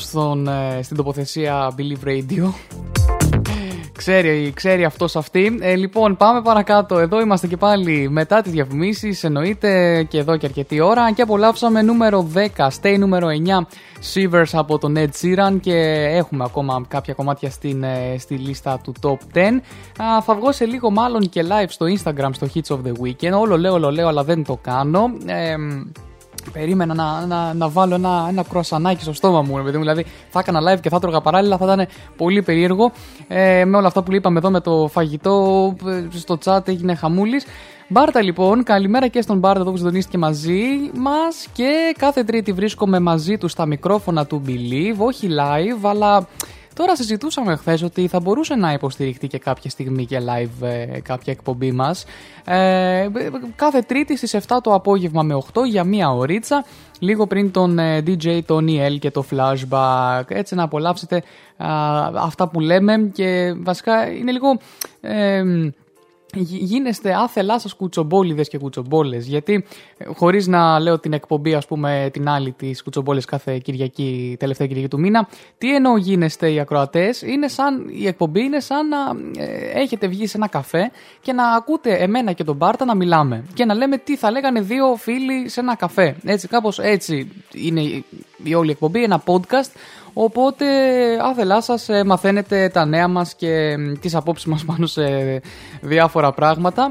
στην τοποθεσία Believe Radio. Ξέρει, ξέρει αυτός αυτή. Ε, λοιπόν, πάμε παρακάτω. Εδώ είμαστε και πάλι μετά τις διαφημίσεις. Εννοείται και εδώ και αρκετή ώρα. Και απολαύσαμε νούμερο 10, stay νούμερο 9, Shivers από τον Ed Sheeran. Και έχουμε ακόμα κάποια κομμάτια στην, ε, στη λίστα του Top 10. Α, θα βγω σε λίγο μάλλον και live στο Instagram στο Hits of the Weekend. Όλο λέω, όλο λέω, αλλά δεν το κάνω. Ε, Περίμενα να, να, να βάλω ένα, ένα κρουασανάκι στο στόμα μου, ρε παιδί μου. Δηλαδή, θα έκανα live και θα τρώγα παράλληλα, θα ήταν πολύ περίεργο. Ε, με όλα αυτά που είπαμε εδώ με το φαγητό, ε, στο chat έγινε χαμούλης. Μπάρτα λοιπόν, καλημέρα και στον Μπάρτα εδώ που συντονίστηκε μαζί μας και κάθε Τρίτη βρίσκομαι μαζί του στα μικρόφωνα του Believe, όχι live, αλλά Τώρα συζητούσαμε χθες ότι θα μπορούσε να υποστηριχτεί και κάποια στιγμή και live ε, κάποια εκπομπή μας. Ε, κάθε Τρίτη στις 7 το απόγευμα με 8 για μία ωρίτσα, λίγο πριν τον ε, DJ Tony L και το flashback. Έτσι να απολαύσετε α, αυτά που λέμε και βασικά είναι λίγο. Ε, γι- γίνεστε άθελά σας κουτσομπόλιδες και κουτσομπόλες. Γιατί χωρίς να λέω την εκπομπή, ας πούμε, την άλλη της κουτσομπόλες κάθε Κυριακή, τελευταία Κυριακή του μήνα, τι εννοώ γίνεστε οι ακροατές, είναι σαν η εκπομπή είναι σαν να ε, έχετε βγει σε ένα καφέ και να ακούτε εμένα και τον Μπάρτα να μιλάμε. Και να λέμε τι θα λέγανε δύο φίλοι σε ένα καφέ. Έτσι, κάπως έτσι είναι η- η όλη εκπομπή, ένα podcast. Οπότε άθελά σας ε, μαθαίνετε τα νέα μας και μ, τις απόψεις μας πάνω σε διάφορα πράγματα.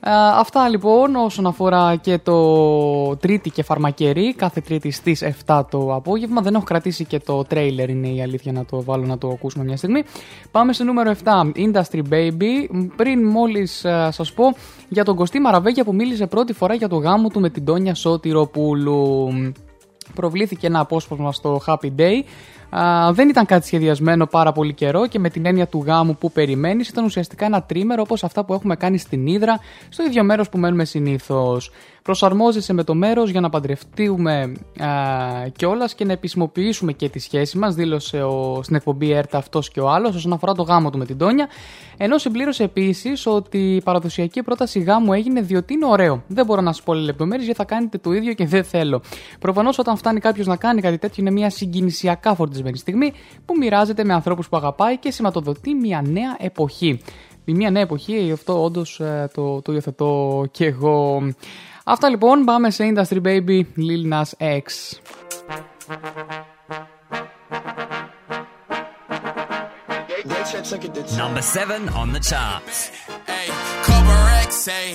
Α, αυτά λοιπόν όσον αφορά και το τρίτη και φαρμακερή κάθε τρίτη στις 7 το απόγευμα. Δεν έχω κρατήσει και το τρέιλερ είναι η αλήθεια να το βάλω να το ακούσουμε μια στιγμή. Πάμε στο νούμερο 7, Industry Baby. Μ, Πριν μόλις α, σας πω για τον Κωστή Μαραβέγια που μίλησε πρώτη φορά για το γάμο του με την Τόνια Σωτηροπούλου προβλήθηκε ένα απόσπασμα στο Happy Day. Α, δεν ήταν κάτι σχεδιασμένο πάρα πολύ καιρό και με την έννοια του γάμου που περιμένεις ήταν ουσιαστικά ένα τρίμερο όπως αυτά που έχουμε κάνει στην Ήδρα, στο ίδιο μέρος που μένουμε συνήθως. Προσαρμόζεσαι με το μέρος για να παντρευτούμε κιόλας και να επισημοποιήσουμε και τη σχέση μας, δήλωσε ο, στην εκπομπή ΕΡΤ αυτός και ο άλλος όσον αφορά το γάμο του με την Τόνια. Ενώ συμπλήρωσε επίσης ότι η παραδοσιακή πρόταση γάμου έγινε διότι είναι ωραίο. Δεν μπορώ να σας πω λεπτομέρειες γιατί θα κάνετε το ίδιο και δεν θέλω. Προφανώς όταν φτάνει κάποιος να κάνει κάτι τέτοιο είναι μια συγκινησιακά φορτισμένη στιγμή που μοιράζεται με ανθρώπους που αγαπάει και σηματοδοτεί μια νέα εποχή. Η μια νέα εποχή, αυτό όντως το, το υιοθετώ και εγώ. Αυτά λοιπόν, πάμε σε Industry Baby Lil Nas X. Number 7 on the charts. Hey, couple racks, hey,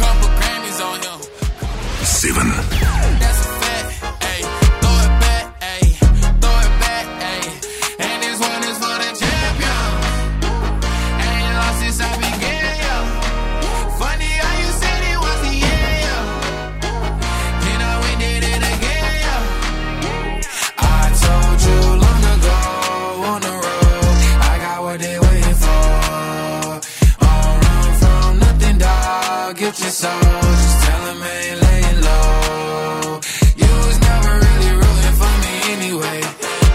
couple Grammys on him. 7. Get your soul, just tell 'em ain't laying low. You was never really rooting for me anyway.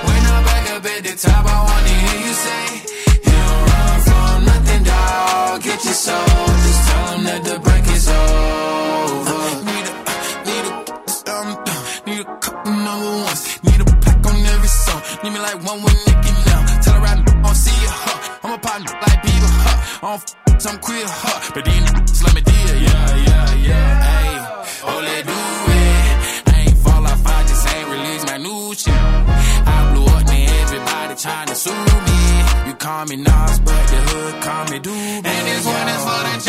When I'm back up at the top, I wanna hear you say, You don't run from nothing, dog. Get your soul, just tell 'em that the break is over. Need a, need a, um, need a couple number ones. Need a pack on every song. Need me like one with Nicky now. Tell her I don't see you, huh? I'm a partner like Bieber, huh? I don't f- some queer, huh? But these niggas let me deal, yeah, yeah, yeah. Hey, oh, let do it. I ain't fall off, I just ain't release my new shit. I blew up, man, everybody trying to sue me. You call me Nas, but the hood call me Doobie. And this one is for the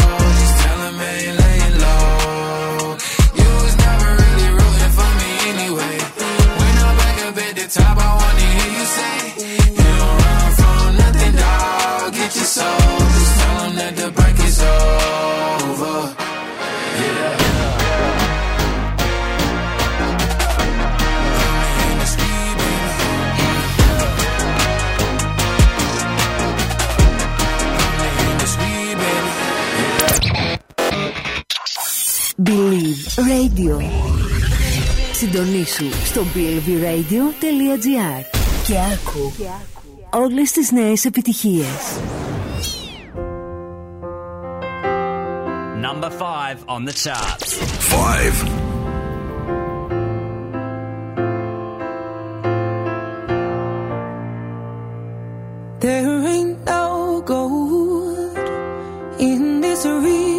Top, I wanna hear you say, You don't run from nothing, dog. Get your soul. Just tell 'em that the break is over. Yeah. Believe Radio. Συντονίσου στο believeradio.gr και άκου όλες τις νέες επιτυχίες. Number five on the charts. Five. There ain't no gold in this river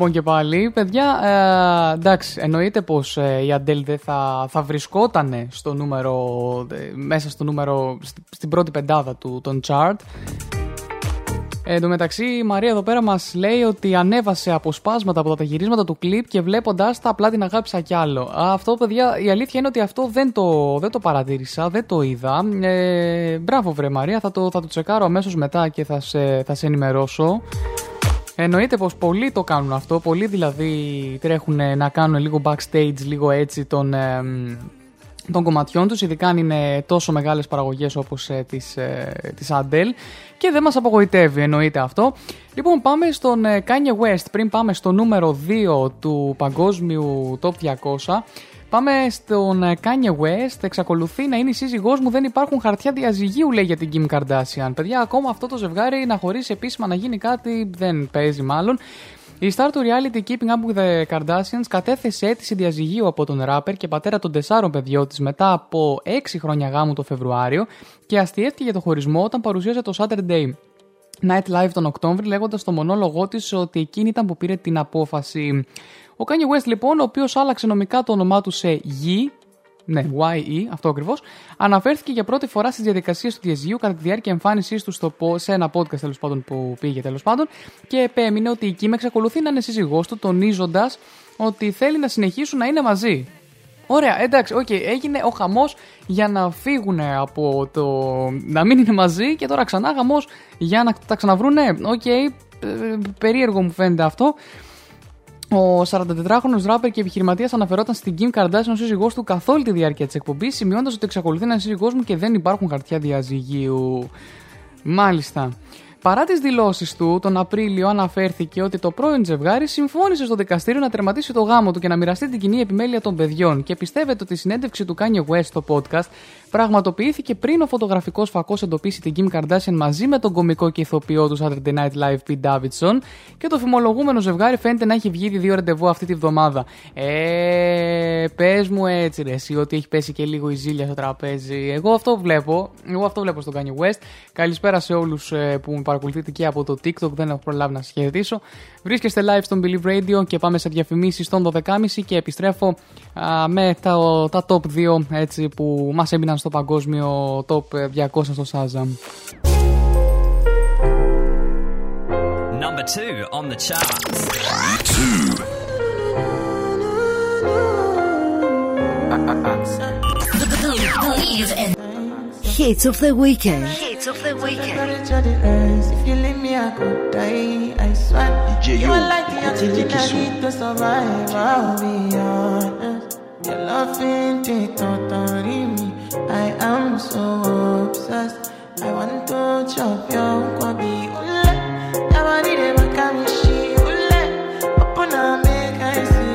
λοιπόν και πάλι. Παιδιά, ε, εντάξει, εννοείται πως ε, η Αντέλ δεν θα, θα βρισκόταν στο νούμερο, ε, μέσα στο νούμερο, στη- στην πρώτη πεντάδα του, των chart. Ε, Εν τω μεταξύ, η Μαρία εδώ πέρα μας λέει ότι ανέβασε αποσπάσματα από τα γυρίσματα του κλιπ και βλέποντα τα απλά την αγάπησα κι άλλο. Α, Αυτό, παιδιά, η αλήθεια είναι ότι αυτό δεν το, δεν το παρατήρησα, δεν το είδα. Ε, μπράβο, βρε Μαρία, θα το, θα το τσεκάρω αμέσως μετά και θα σε, θα σε ενημερώσω. Εννοείται πως πολλοί το κάνουν αυτό, πολλοί δηλαδή τρέχουν να κάνουν λίγο backstage, λίγο έτσι των, ε, των κομματιών τους, ειδικά αν είναι τόσο μεγάλες παραγωγές όπως ε, της, ε, της Adele και δεν μας απογοητεύει, εννοείται αυτό. Λοιπόν, πάμε στον ε, Kanye West, πριν πάμε στο νούμερο 2 του παγκόσμιου Top 200. Πάμε στον ε, Kanye West. Εξακολουθεί να είναι η σύζυγός μου. Δεν υπάρχουν χαρτιά διαζυγίου, λέει για την Kim Kardashian. Παιδιά, ακόμα αυτό το ζευγάρι να χωρίσει επίσημα να γίνει κάτι δεν παίζει μάλλον. Η star του reality Keeping Up with the Kardashians κατέθεσε αίτηση διαζυγίου από τον ράπερ και πατέρα των τεσσάρων παιδιών της μετά από 6 χρόνια γάμου το Φεβρουάριο και αστείευτηκε για το χωρισμό όταν παρουσίασε το Saturday Night Live τον Οκτώβρη λέγοντας στο μονόλογό της ότι εκείνη ήταν που πήρε την απόφαση. Ο Kanye West λοιπόν, ο οποίος άλλαξε νομικά το όνομά του σε Ye, ναι, YE, αυτό ακριβώς, αναφέρθηκε για πρώτη φορά στις διαδικασίες του διαζυγίου κατά τη διάρκεια εμφάνισής του στο, πο- σε ένα podcast τέλος πάντων που πήγε τέλος πάντων και επέμεινε ότι η Kim εξακολουθεί να είναι σύζυγός του, τονίζοντας ότι θέλει να συνεχίσουν να είναι μαζί. Ωραία, εντάξει, οκ, έγινε ο χαμός για να φύγουν από το. να μην είναι μαζί και τώρα ξανά χαμός για να τα ξαναβρούνε. Οκ, ε, περίεργο μου φαίνεται αυτό. Ο 44χρονος ράπερ και επιχειρηματίας αναφερόταν στην Kim Kardashian ως σύζυγός του καθ' όλη τη διάρκεια της εκπομπής, σημειώνοντας ότι εξακολουθεί να είναι σύζυγός μου και δεν υπάρχουν χαρτιά διαζυγίου. Μάλιστα. Παρά τις δηλώσεις του, τον Απρίλιο αναφέρθηκε ότι το πρώην ζευγάρι συμφώνησε στο δικαστήριο να τερματίσει το γάμο του και να μοιραστεί την κοινή επιμέλεια των παιδιών. Και πιστεύετε ότι η συνέντευξη του Kanye West στο podcast πραγματοποιήθηκε πριν ο φωτογραφικός φακός εντοπίσει την Kim Kardashian μαζί με τον κωμικό και ηθοποιό του Saturday Night Live Pete Davidson και το φημολογούμενο ζευγάρι φαίνεται να έχει βγει ήδη δύο ραντεβού αυτή τη βδομάδα. Ε, πες μου έτσι ρε, εσύ ότι έχει πέσει και λίγο η ζήλια στο τραπέζι. Εγώ αυτό βλέπω. Εγώ αυτό βλέπω στον Kanye West. Καλησπέρα σε όλους που με παρακολουθείτε και από το TikTok. Δεν έχω προλάβει να σας χαιρετήσω. Βρίσκεστε live στον Believe Radio και πάμε σε διαφημίσεις των 12.30 και επιστρέφω α, με τα, τα top 2 έτσι, που μας έμειναν στο παγκόσμιο top 200 στο Shazam. Number two on the charts. Hits of the weekend. Hits of the weekend. If you leave me, I could die. I swear. You are like the DJ oxygen I need to survive. I'll be honest. Your love ain't it totally me. I am so obsessed. I want to chop your kwabi. Ule, yabari de makamishi. Ule, open up, make I see.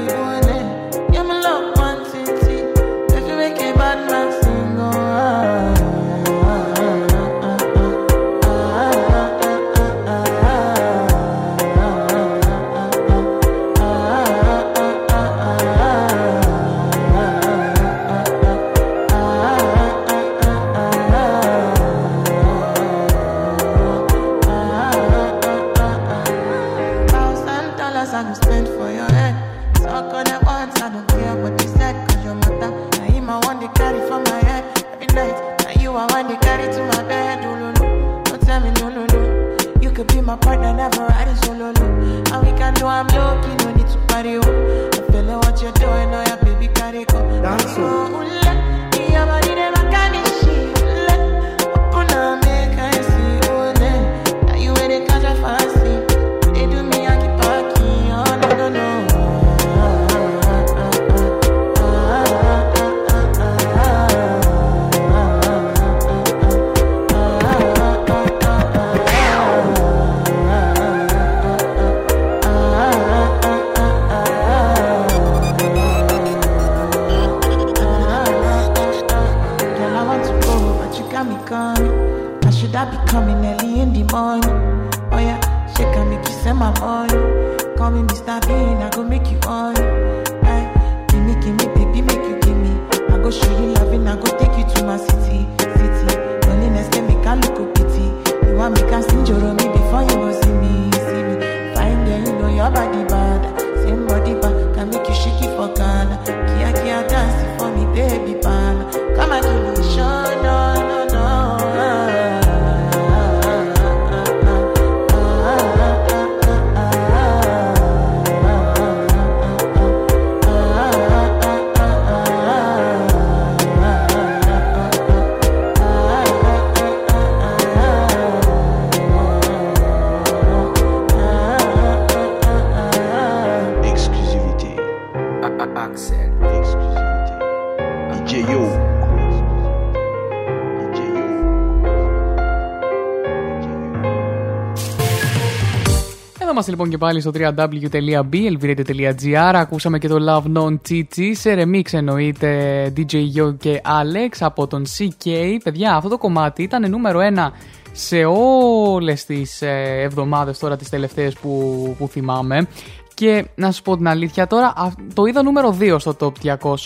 Είμαστε λοιπόν και πάλι στο www.blvradio.gr. Ακούσαμε και το Love Non Chichi. Σε remix εννοείται DJ Yo και Alex από τον CK. Παιδιά, αυτό το κομμάτι ήταν νούμερο ένα σε όλες τις ε, εβδομάδες τώρα τις τελευταίες που, που θυμάμαι. Και να σου πω την αλήθεια τώρα, α- το είδα νούμερο 2 στο top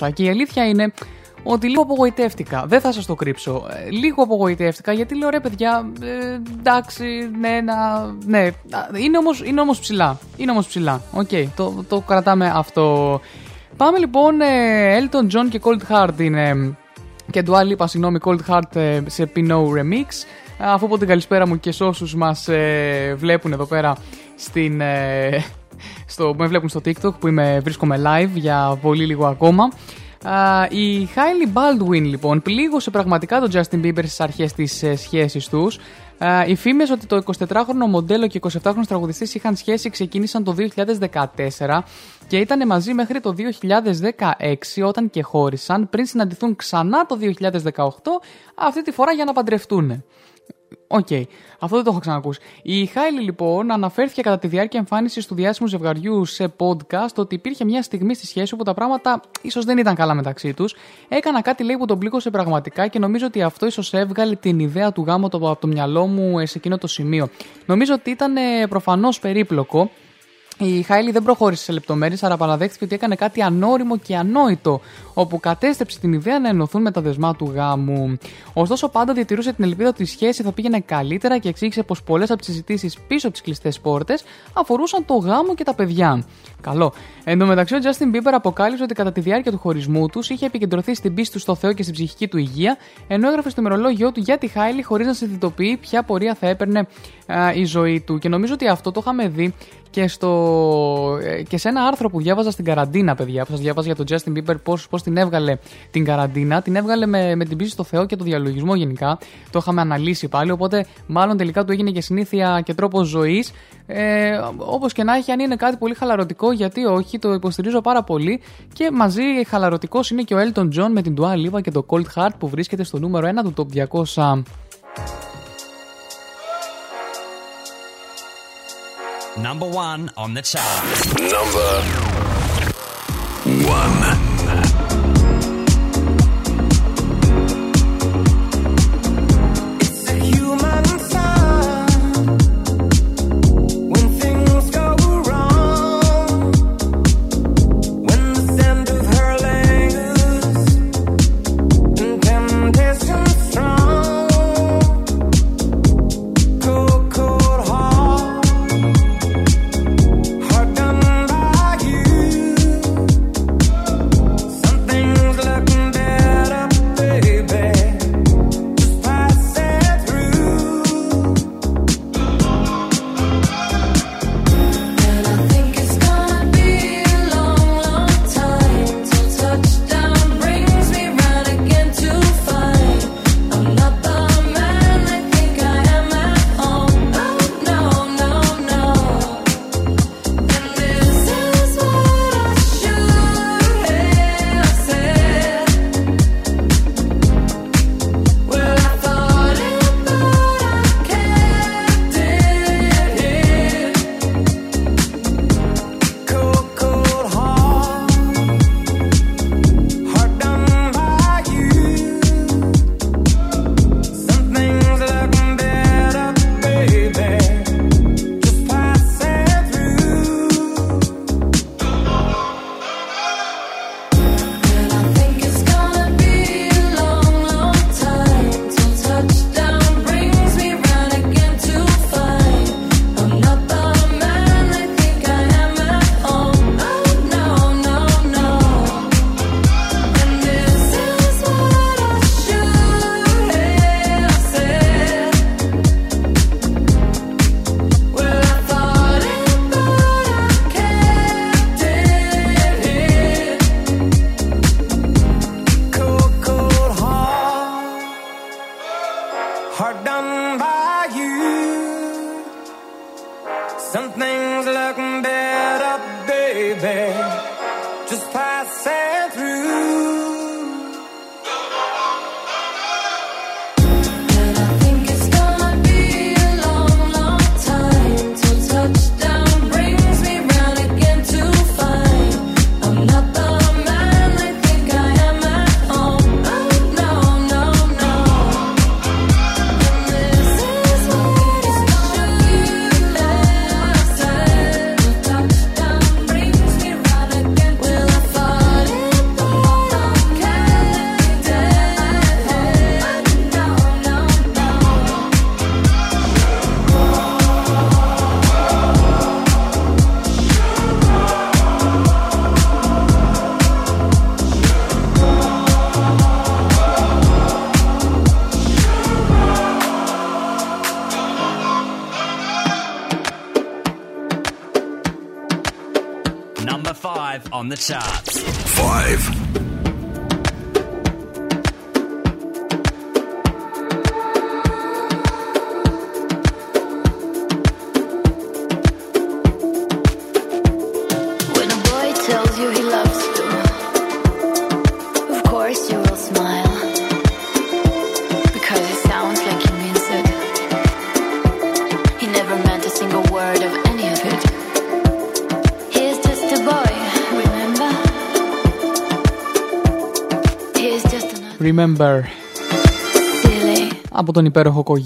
200 και η αλήθεια είναι ότι λίγο απογοητεύτηκα. Δεν θα σας το κρύψω. Ε, Λίγο απογοητεύτηκα γιατί λέω ρε παιδιά, ε, εντάξει, ναι, να, ναι. Α, Είναι όμως είναι όμως ψηλά. Είναι όμως ψηλά. Οκ, το, το κρατάμε αυτό. Πάμε λοιπόν, ε, Elton John και Cold Heart είναι. Και Dua Lipa, συγγνώμη, Cold Heart ε, σε Pnau Remix. Ε, Αφού πω την καλησπέρα μου και σε όσους μας ε, βλέπουν εδώ πέρα στην, ε, στο, με βλέπουν στο TikTok που είμαι, βρίσκομαι live για πολύ λίγο ακόμα. Α, η Hailey Baldwin λοιπόν πλήγωσε πραγματικά τον Justin Bieber στις αρχές της ε, σχέσης τους. Α, οι φήμες ότι το 24χρονο μοντέλο και 27χρονος τραγουδιστής είχαν σχέση ξεκίνησαν το 2014 και ήταν μαζί μέχρι το 2016 όταν και χώρισαν πριν συναντηθούν ξανά το 2018 αυτή τη φορά για να παντρευτούν. Οκ, αυτό δεν το έχω ξανακούσει. Η Hailey λοιπόν αναφέρθηκε κατά τη διάρκεια εμφάνισης του διάσημου ζευγαριού σε podcast ότι υπήρχε μια στιγμή στη σχέση όπου τα πράγματα ίσως δεν ήταν καλά μεταξύ τους. Έκανα κάτι λέει που τον πλήγωσε πραγματικά και νομίζω ότι αυτό ίσως έβγαλε την ιδέα του γάμου από το μυαλό μου σε εκείνο το σημείο. Νομίζω ότι ήταν προφανώς περίπλοκο. Η Χάιλι δεν προχώρησε σε λεπτομέρειες, αλλά παραδέχτηκε ότι έκανε κάτι ανώριμο και ανόητο, όπου κατέστρεψε την ιδέα να ενωθούν με τα δεσμά του γάμου. Ωστόσο, πάντα διατηρούσε την ελπίδα ότι η σχέση θα πήγαινε καλύτερα και εξήγησε πως πολλές από τις συζητήσεις πίσω από τις κλειστές πόρτες αφορούσαν το γάμο και τα παιδιά. Καλό. Εν τω μεταξύ, ο Justin Bieber αποκάλυψε ότι κατά τη διάρκεια του χωρισμού τους είχε επικεντρωθεί στην πίστη του στο Θεό και στην ψυχική του υγεία, ενώ έγραφε στο ημερολόγιο του για τη Χάιλι χωρίς να συνειδητοποιεί ποια πορεία θα έπαιρνε α, η ζωή του. Και νομίζω ότι αυτό το είχαμε δει και, στο, ε, και σε ένα άρθρο που διάβαζα στην καραντίνα, παιδιά, που σας διάβαζα για τον Justin Bieber, πώς πώς την έβγαλε την καραντίνα. Την έβγαλε με, με την πίστη στο Θεό και το διαλογισμό γενικά. Το είχαμε αναλύσει πάλι, οπότε μάλλον τελικά του έγινε και συνήθεια και τρόπο ζωής. Ε, Όπως και να έχει, αν είναι κάτι πολύ χαλαρωτικό, γιατί όχι, το υποστηρίζω πάρα πολύ. Και μαζί χαλαρωτικός είναι και ο Elton John με την Dua Lipa και το Cold Heart που βρίσκεται στο νούμερο 1 του Top 200. Number one on the chart. Number one. Τον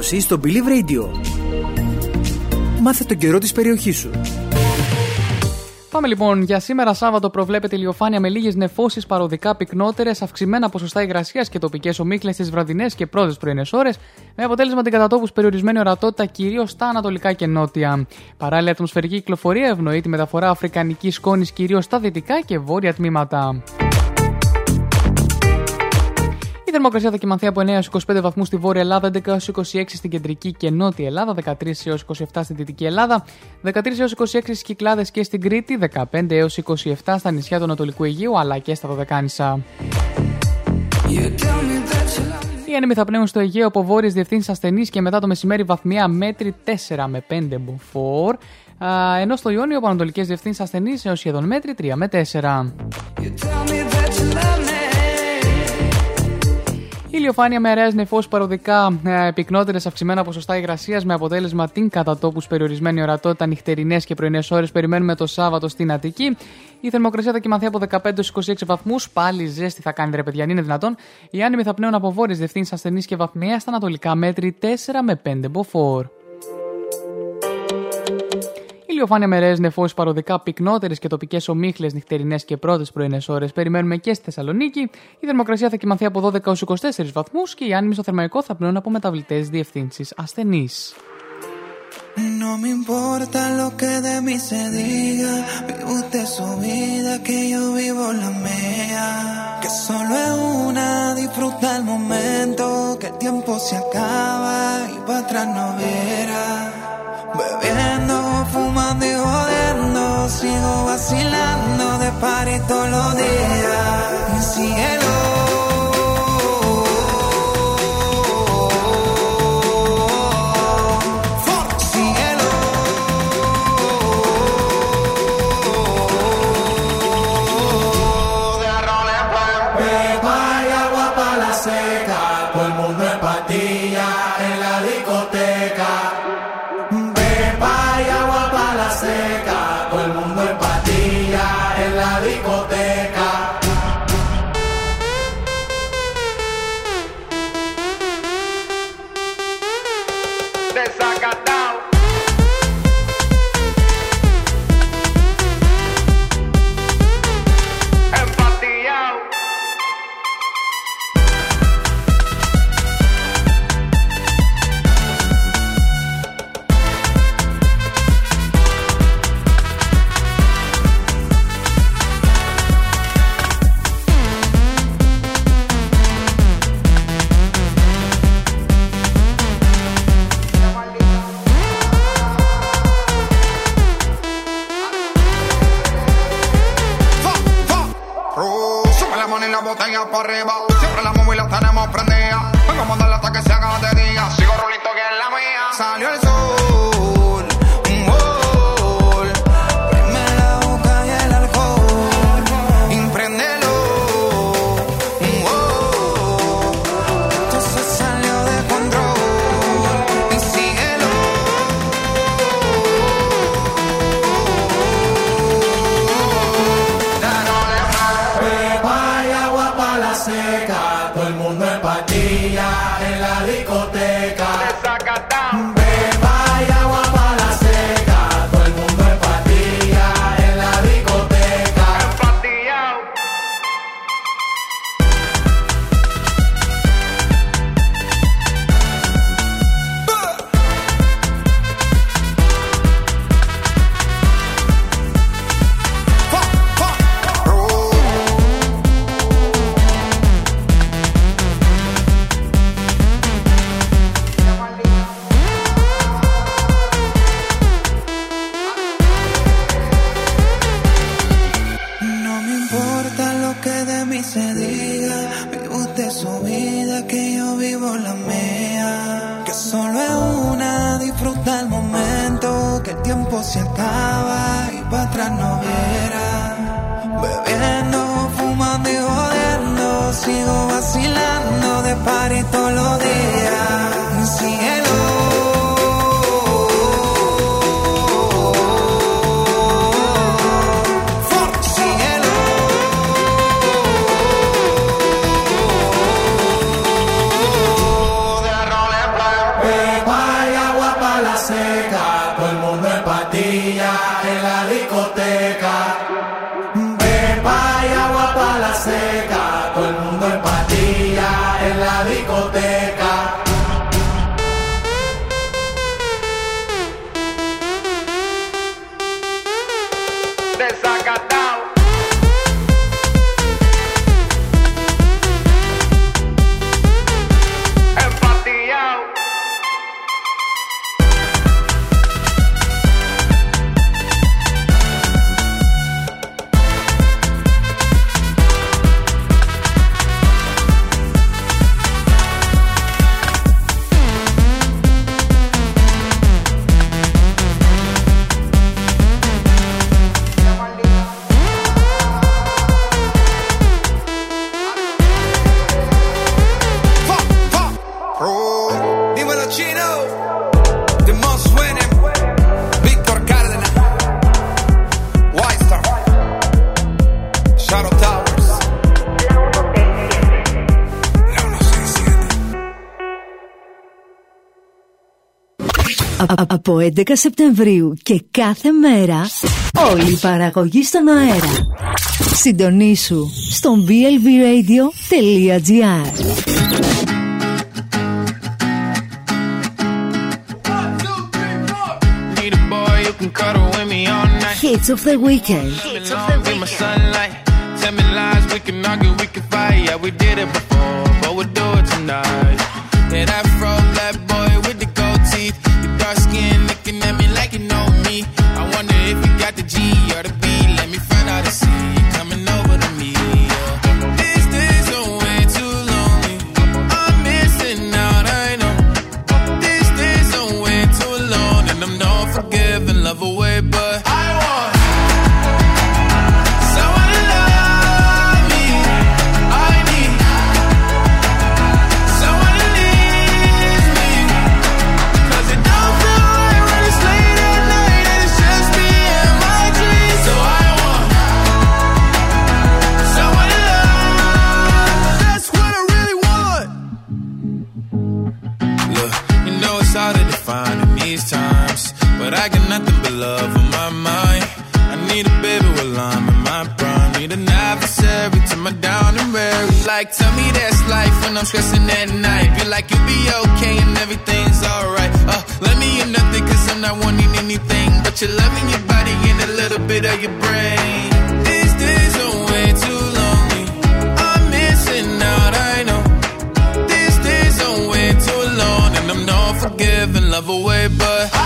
ενημέρωση στο Believe Radio. Μάθε τον καιρό της περιοχής σου. Πάμε λοιπόν. Για σήμερα Σάββατο προβλέπεται ηλιοφάνεια με λίγες νεφώσεις παροδικά πυκνότερες, αυξημένα ποσοστά υγρασίας και τοπικές ομίχλες στις βραδινές και πρώτες πρωινές ώρες, με αποτέλεσμα την κατά τόπους περιορισμένη ορατότητα κυρίως στα ανατολικά και νότια. Παράλληλα, η ατμοσφαιρική κυκλοφορία ευνοεί τη μεταφορά αφρικανικής σκόνης κυρίως στα δυτικά και βόρεια τμήματα. Η θερμοκρασία θα κοιμανθεί από 9 έως 25 βαθμούς στη Βόρεια Ελλάδα, 11 έως 26 στην Κεντρική και Νότια Ελλάδα, 13 έως 27 στην Δυτική Ελλάδα, 13 έως 26 στις Κυκλάδες και στην Κρήτη, 15 έως 27 στα νησιά του Ανατολικού Αιγείου αλλά και στα Δωδεκάνησα. Οι άνεμοι θα πνέουν στο Αιγαίο από βόρειες διευθύνσεις ασθενείς και μετά το μεσημέρι βαθμία μέτρη 4 με 5 μποφόρ. Α, ενώ στο Ιόνιο από ανατολικές διευθύνσεις ασθενείς έως σχεδόν μέτρη 3 με 4. Ηλιοφάνεια με αερέα νεφός παροδικά ε, πυκνότερε αυξημένα ποσοστά υγρασίας με αποτέλεσμα την κατά τόπους περιορισμένη ορατότητα νυχτερινές και πρωινές ώρες. Περιμένουμε το Σάββατο στην Αττική. Η θερμοκρασία θα κοιμαθεί από 15 26 βαθμούς. Πάλι ζέστη θα κάνει ρε παιδιά, αν είναι δυνατόν. Οι άνεμοι θα πνέουν από βόρειες διευθύνσεις ασθενείς και βαθμία στα ανατολικά μέτρη 4 με 5 μποφόρ. Ηλιοφάνεια με ρέε νεφώσει παροδικά πυκνότερες και τοπικές ομίχλες νυχτερινές και πρώτες πρωινές ώρες. Περιμένουμε και στη Θεσσαλονίκη. Η θερμοκρασία θα κοιμαθεί από 12 έως 24 βαθμούς και οι άνεμοι στο θερμαϊκό θα πνέουν από μεταβλητές διευθύνσεις ασθενείς. No me importa lo que de mí se diga, vive usted su vida, que yo vivo la mía. Que solo es una, disfruta el momento, que el tiempo se acaba y para atrás no verá. Bebiendo, fumando y jodiendo, sigo vacilando de party todos los días. Cielo. Από 11 Σεπτεμβρίου και κάθε μέρα όλη η παραγωγή στον αέρα. Συντονίσου στο blvradio.gr Hits of the weekend. Hits of the weekend. Like, tell me that's life when I'm stressing at night. Be like, you'll be okay and everything's alright. Uh, let me in nothing cause I'm not wanting anything. But you're loving your body and a little bit of your brain. These days are way too lonely. I'm missing out, I know. These days are way too long. And I'm not forgiving, love away, but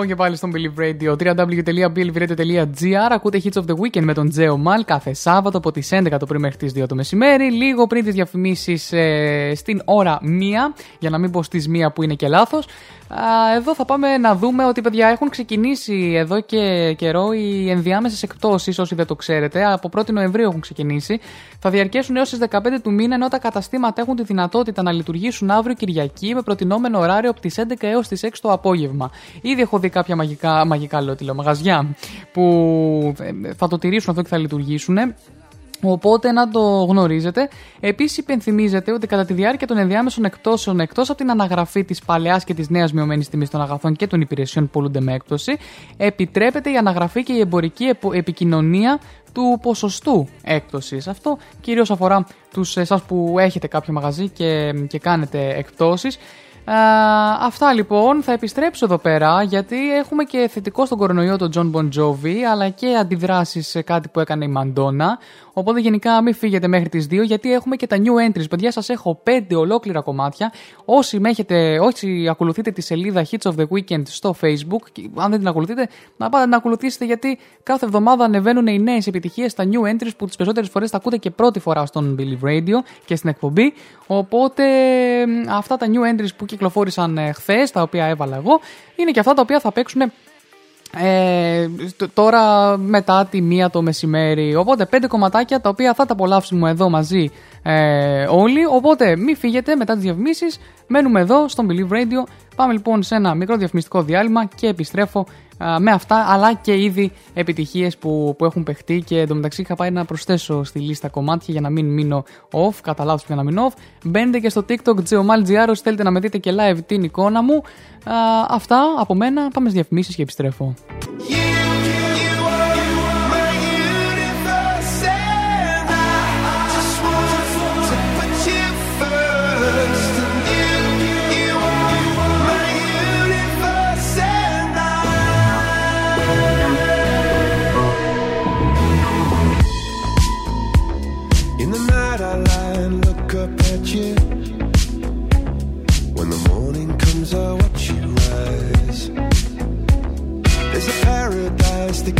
λοιπόν και πάλι στον Believe Radio, www.billivradio.gr. Ακούτε Hits of the Weekend με τον Τζέο Μαλ κάθε Σάββατο από τις 11 το πρωί μέχρι τις 2 το μεσημέρι. Λίγο πριν τις διαφημίσεις στην ώρα 1, για να μην πω στις 1 που είναι και λάθος. Εδώ θα πάμε να δούμε ότι παιδιά έχουν ξεκινήσει εδώ και καιρό οι ενδιάμεσες εκπτώσεις, όσοι δεν το ξέρετε. Από 1η Νοεμβρίου έχουν ξεκινήσει. Θα διαρκέσουν έως τις 15 του μήνα, ενώ τα καταστήματα έχουν τη δυνατότητα να λειτουργήσουν αύριο Κυριακή με προτινόμενο ωράριο από τις 11 έως τις 6 το απόγευμα. Ήδη έχω δει κάποια μαγικά, μαγικά λέω, τι λέω, μαγαζιά που ε, θα το τηρήσουν αυτό και θα λειτουργήσουν. Οπότε να το γνωρίζετε. Επίσης, υπενθυμίζεται ότι κατά τη διάρκεια των ενδιάμεσων εκτόσεων, εκτός από την αναγραφή της παλαιάς και της νέας μειωμένης τιμής των αγαθών και των υπηρεσιών που πουλούνται με έκπτωση, επιτρέπεται η αναγραφή και η εμπορική επο- επικοινωνία του ποσοστού έκπτωσης. Αυτό κυρίως αφορά τους εσάς που έχετε κάποιο μαγαζί και, και κάνετε εκπτώσει. Α, αυτά λοιπόν, θα επιστρέψω εδώ πέρα γιατί έχουμε και θετικό στον κορονοϊό τον John Bon Jovi αλλά και αντιδράσεις σε κάτι που έκανε η Μαντόνα. Οπότε γενικά μην φύγετε μέχρι τις 2 γιατί έχουμε και τα new entries. Παιδιά σας έχω 5 ολόκληρα κομμάτια. Όσοι, με έχετε, όσοι ακολουθείτε τη σελίδα Hits of the Weekend στο Facebook, και αν δεν την ακολουθείτε, να πάτε να ακολουθήσετε γιατί κάθε εβδομάδα ανεβαίνουν οι νέες επιτυχίες στα new entries που τις περισσότερες φορές τα ακούτε και πρώτη φορά στον Believe Radio και στην εκπομπή. Οπότε μ, αυτά τα new entries που κυκλοφόρησαν χθες, τα οποία έβαλα εγώ, είναι και αυτά τα οποία θα παίξουν ε, τ- τώρα μετά τη μία το μεσημέρι. Οπότε πέντε κομματάκια τα οποία θα τα απολαύσουμε εδώ μαζί ε, όλοι. Οπότε μην φύγετε μετά τις διαφημίσεις. Μένουμε εδώ στον Believe Radio. Πάμε λοιπόν σε ένα μικρό διαφημιστικό διάλειμμα και επιστρέφω α, με αυτά αλλά και ήδη επιτυχίες που, που έχουν παιχτεί και εντωμεταξύ είχα πάει να προσθέσω στη λίστα κομμάτια για να μην μείνω off, κατά λάθος για να μείνω off. Μπαίνετε και στο TikTok Geomal όσοι θέλετε να με δείτε και live την εικόνα μου. Α, αυτά από μένα, πάμε στις διαφημίσεις και επιστρέφω. In place the.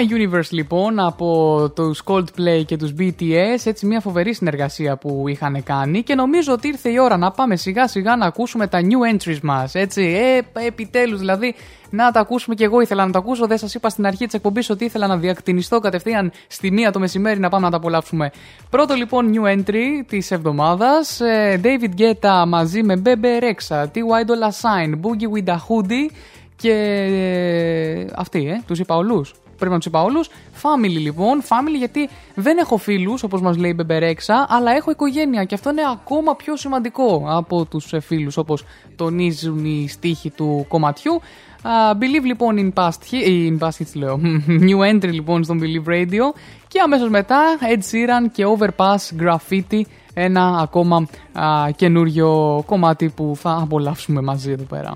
My Universe λοιπόν από τους Coldplay και τους BTS έτσι μια φοβερή συνεργασία που είχαν κάνει και νομίζω ότι ήρθε η ώρα να πάμε σιγά σιγά να ακούσουμε τα new entries μας έτσι ε, επιτέλους δηλαδή να τα ακούσουμε και εγώ ήθελα να τα ακούσω δεν σας είπα στην αρχή της εκπομπής ότι ήθελα να διακτηνιστώ κατευθείαν στη μία το μεσημέρι να πάμε να τα απολαύσουμε πρώτο λοιπόν new entry της εβδομάδας ε, David Guetta μαζί με Bebe Rexha T.Y. Dolla Sign Boogie with a Hoodie και ε, αυτοί, ε, τους είπα όλους. Πρέπει να τους είπα όλους. Family λοιπόν. Family γιατί δεν έχω φίλους, όπως μας λέει η Μπεμπερέξα, αλλά έχω οικογένεια. Και αυτό είναι ακόμα πιο σημαντικό από τους φίλους, όπως τονίζουν οι στίχοι του κομματιού. Uh, believe λοιπόν in past, hit- in past hits λέω. New entry λοιπόν στον Believe Radio. Και αμέσως μετά Ed Sheeran και Overpass Graffiti. Ένα ακόμα α, καινούριο κομμάτι που θα απολαύσουμε μαζί εδώ πέρα.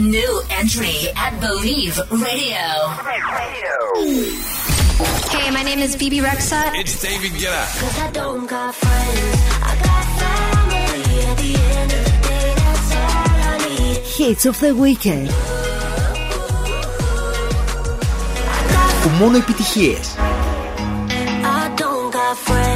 New entry at Believe Radio. Hey, my name is Phoebe Rexa. It's David Guetta. Cause I don't got friends, I got family. At the end of the day, that's all I need. Hits of the Weekend. Που μόνο επιτυχίες. I don't got friends,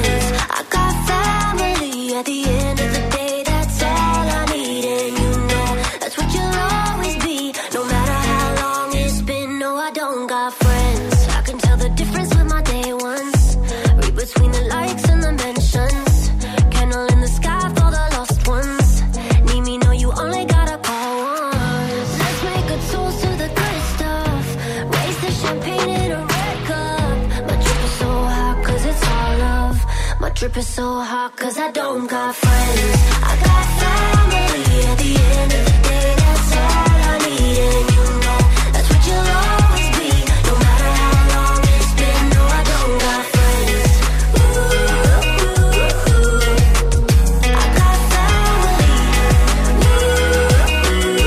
My so hot, cause I don't got friends. I got family at the end of the day, that's all I need. And you know, that's what you'll always be. No matter how long it's been, no, I don't got friends. Ooh, I got family. ooh,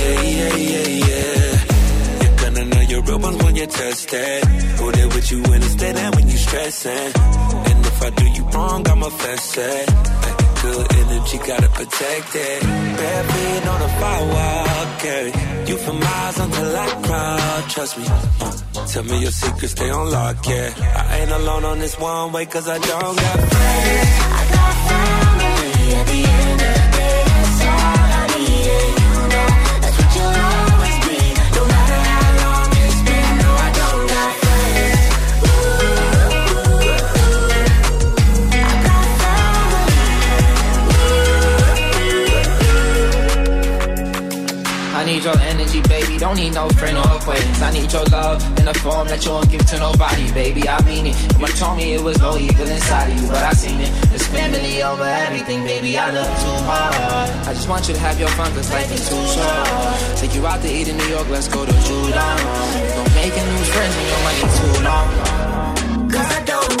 Yeah, yeah, yeah, yeah. You're gonna know your real ones when you test it. Who there with you when it's dead and when you stressing. I I'ma fess it. Good energy, gotta protect it. Bare feet on the firewall, carry you for miles until I crawl. Trust me. Tell me your secrets, stay on lock, yeah. I ain't alone on this one way, cause I don't got friends. At the end of Don't need no friend or acquaintance. I need your love in a form that you won't give to nobody, baby. I mean it. You told me it was no evil inside of you, but I seen it. It's family over everything, baby. I love too hard. I just want you to have your fun, cause life is too short. Take you out to eat in New York, let's go to Judon. Don't make new friends when your money too long. Cause I don't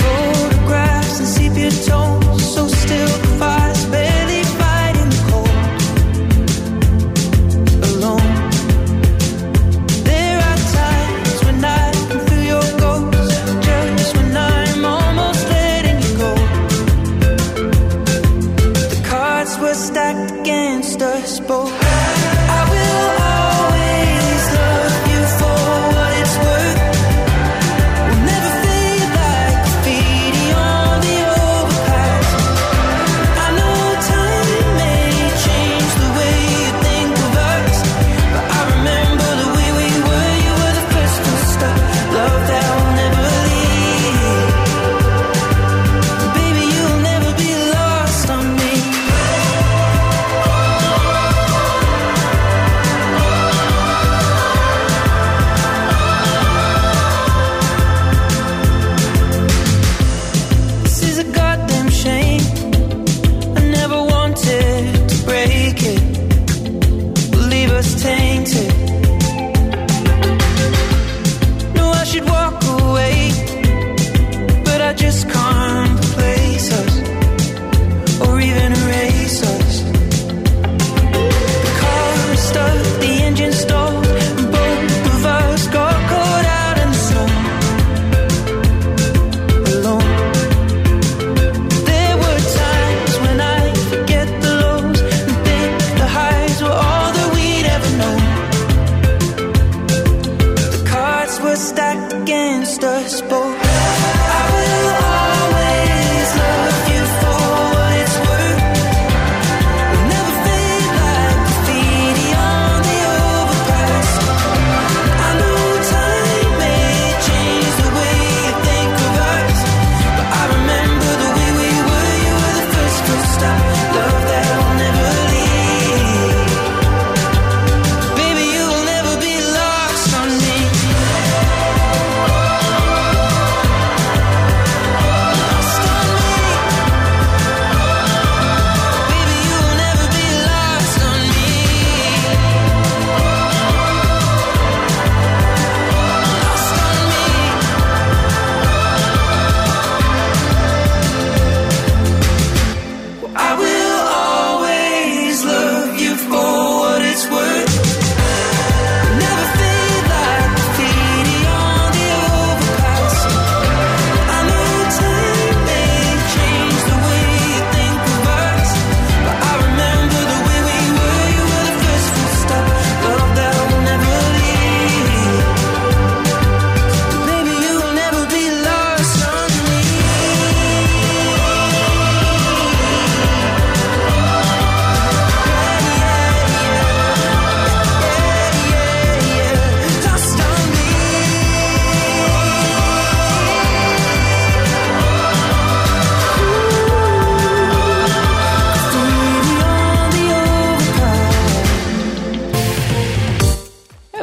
Photographs and sepia tones, so still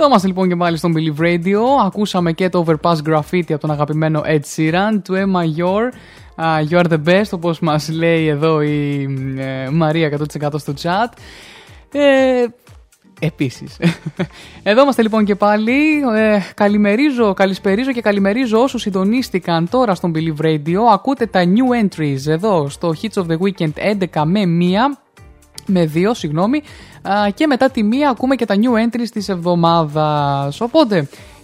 Εδώ είμαστε λοιπόν και πάλι στον Believe Radio. Ακούσαμε και το Overpass Graffiti από τον αγαπημένο Ed Sheeran, του Emma Yor. Uh, you are the best, όπως μας λέει εδώ η ε, Μαρία 100% στο chat. Ε, Επίσης. Εδώ είμαστε λοιπόν και πάλι. Ε, καλημερίζω, καλησπερίζω και καλημερίζω όσους συντονίστηκαν τώρα στον Believe Radio. Ακούτε τα new entries εδώ στο Hits of the Weekend 11 με 1 με δύο, συγγνώμη. Α, και μετά τη μία ακούμε και τα new entries της εβδομάδας. Οπότε,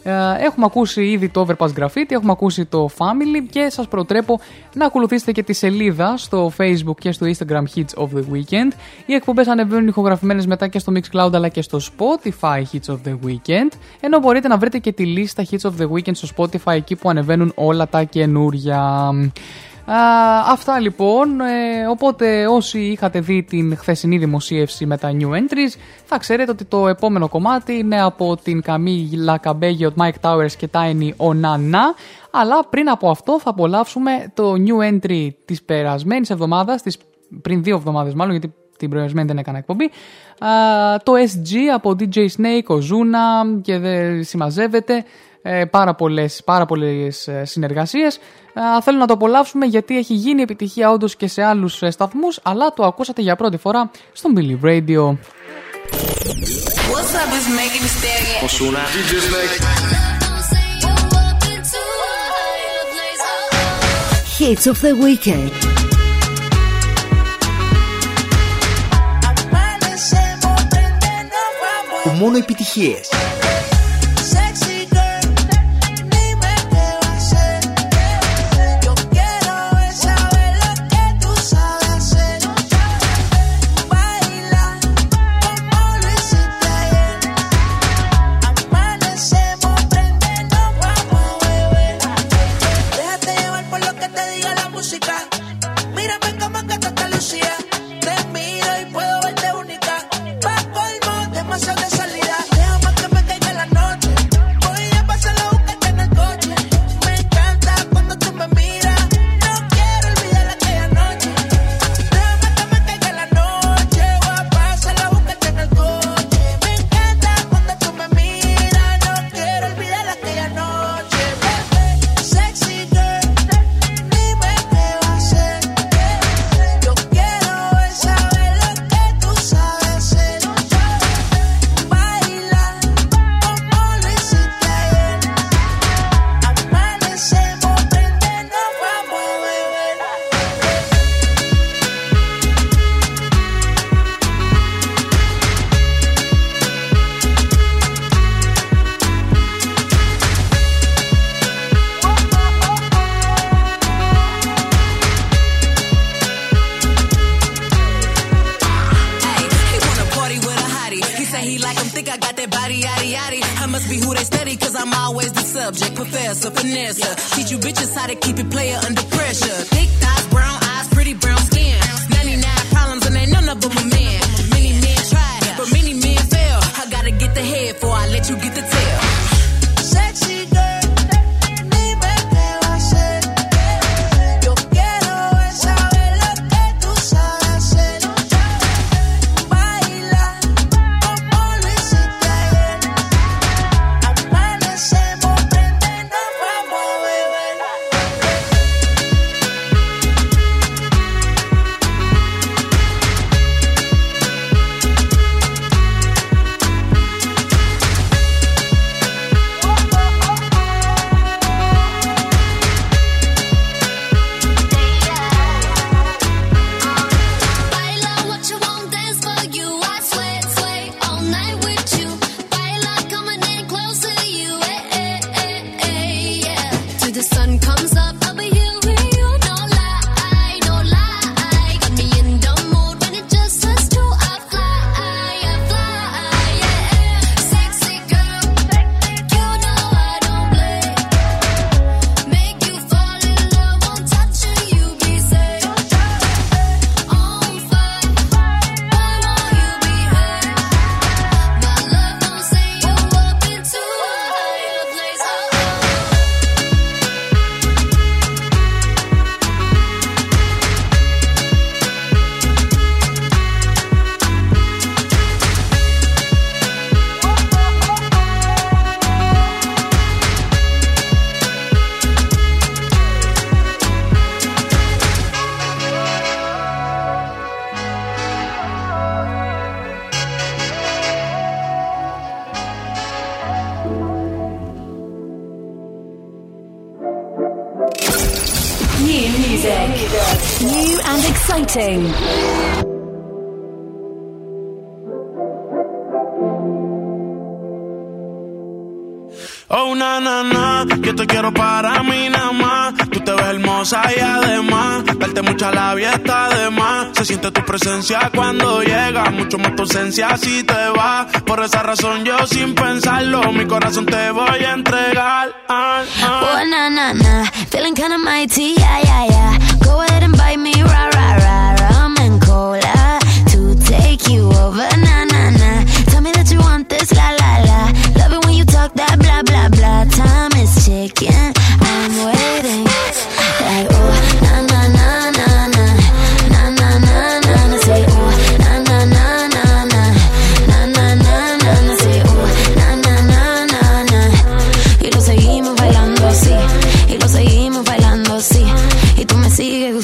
α, έχουμε ακούσει ήδη το Overpass Graffiti, έχουμε ακούσει το Family και σας προτρέπω να ακολουθήσετε και τη σελίδα στο Facebook και στο Instagram Hits of the Weekend. Οι εκπομπές ανεβαίνουν ηχογραφημένες μετά και στο Mixcloud αλλά και στο Spotify Hits of the Weekend. Ενώ μπορείτε να βρείτε και τη λίστα Hits of the Weekend στο Spotify εκεί που ανεβαίνουν όλα τα καινούρια. Αυτά λοιπόν, ε, οπότε όσοι είχατε δει την χθεσινή δημοσίευση με τα new entries θα ξέρετε ότι το επόμενο κομμάτι είναι από την Καμίλα Καμπέγιο, Mike Towers και Tiny Onana αλλά πριν από αυτό θα απολαύσουμε το new entry της περασμένης εβδομάδας, της, πριν δύο εβδομάδες μάλλον γιατί την προηγούμενη δεν έκανα εκπομπή. Το SG από DJ Snake, ο και δεν ε, πάρα πολλές, πάρα ε, Α, θέλω να το απολαύσουμε γιατί έχει γίνει επιτυχία όντως και σε άλλους ε, σταθμούς, αλλά το ακούσατε για πρώτη φορά στο Billy Radio. Hits of the weekend. μόνο επιτυχίες.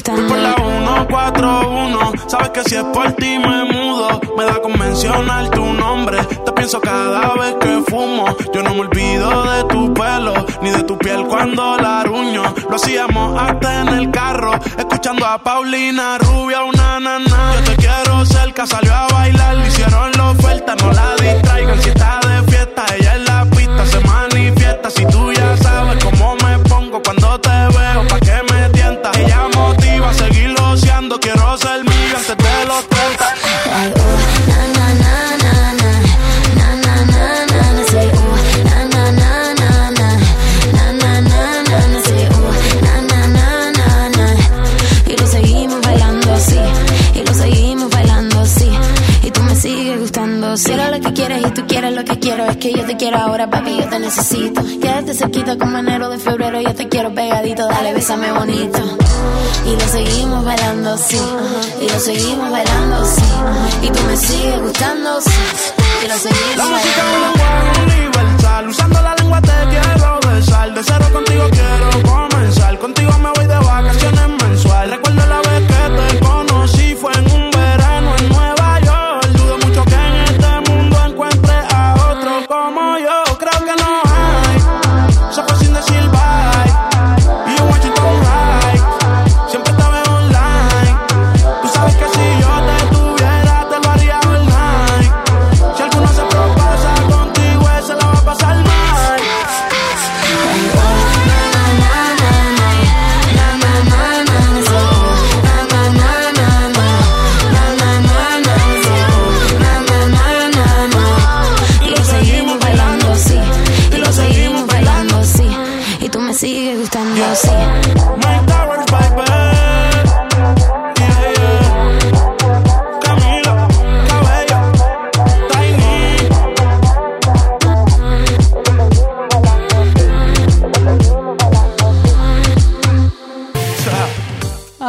4-1. Sabes que si es por ti me mudo. Me da con mencionar tu nombre. Te pienso cada vez que fumo. Yo no me olvido de tu pelo, ni de tu piel cuando la ruño. Lo hacíamos hasta en el carro, escuchando a Paulina Rubia, una nana. Yo te quiero cerca, salió a bailar, le hicieron la oferta, no la distraigan. Si está de fiesta, ella en la pista se manifiesta. Si tú ya sabes cómo me pongo cuando te veo, quiero ser mío antes de los 30. Y lo seguimos bailando así, y lo seguimos bailando así. Y tú me sigues gustando. Si era lo que quieres y tú quieres lo que quiero, es que yo te quiero ahora, papi, yo te necesito. Quédate cerquita como enero de febrero, yo te quiero pegadito, dale, bésame bonito. Y lo seguimos bailando así, y lo seguimos bailando así. Y tú me sigues gustando, sí, y lo La seguimos música es un bailando. lenguaje universal. Usando la lengua te quiero besar. De cero contigo quiero comenzar. Contigo me voy de vacaciones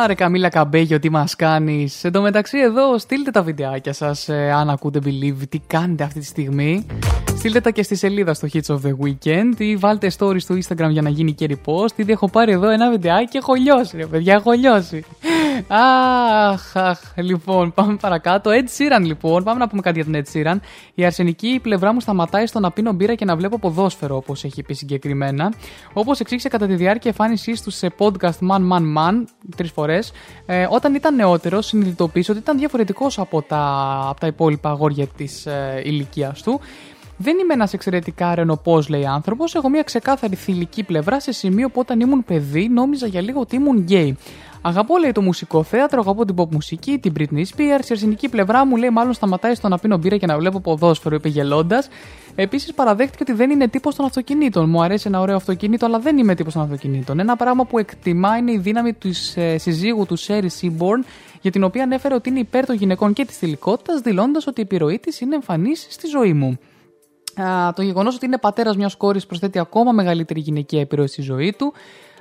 Άρε Καμίλα Καμπέγιο, τι μας κάνεις. Εν τω μεταξύ εδώ στείλτε τα βιντεάκια σας ε, αν ακούτε Believe, τι κάνετε αυτή τη στιγμή. Στείλτε τα και στη σελίδα στο Hits of the Weekend ή βάλτε story στο Instagram για να γίνει και repost. Ήδη έχω πάρει εδώ ένα βιντεάκι και έχω λιώσει ρε παιδιά, έχω λιώσει. Αχ, αχ, λοιπόν, πάμε παρακάτω. Ed Sheeran, λοιπόν, πάμε να πούμε κάτι για τον Ed Sheeran. Η αρσενική πλευρά μου σταματάει στο να πίνω μπύρα και να βλέπω ποδόσφαιρο, όπως έχει πει συγκεκριμένα. Όπως εξήγησε κατά τη διάρκεια εμφάνισής του σε podcast Man Man Man, τρεις φορές, ε, όταν ήταν νεότερο, συνειδητοποίησε ότι ήταν διαφορετικός από τα, από τα υπόλοιπα αγόρια της ε, ηλικίας του. Δεν είμαι ένας εξαιρετικά ρενοπό, λέει άνθρωπος. Έχω μια ξεκάθαρη θηλυκή πλευρά σε σημείο που όταν ήμουν παιδί νόμιζα για λίγο ότι ήμουν γκέι. Αγαπώ, λέει, το μουσικό θέατρο, αγαπώ την pop μουσική, την Britney Spears. Η αρσενική πλευρά μου, λέει, μάλλον σταματάει στο να πίνω μπύρα και να βλέπω ποδόσφαιρο, είπε γελώντας. Επίσης, παραδέχτηκε ότι δεν είναι τύπος των αυτοκινήτων. Μου αρέσει ένα ωραίο αυτοκίνητο, αλλά δεν είμαι τύπος των αυτοκινήτων. Ένα πράγμα που εκτιμά είναι η δύναμη του ε, συζύγου του Σέρι Seaborn, για την οποία ανέφερε ότι είναι υπέρ των γυναικών και της θηλυκότητας, δηλώντας ότι η επιρροή της είναι εμφανής στη ζωή μου. Α, το γεγονός ότι είναι πατέρας μιας κόρης προσθέτει ακόμα μεγαλύτερη γυναικεία επιρροή στη ζωή του.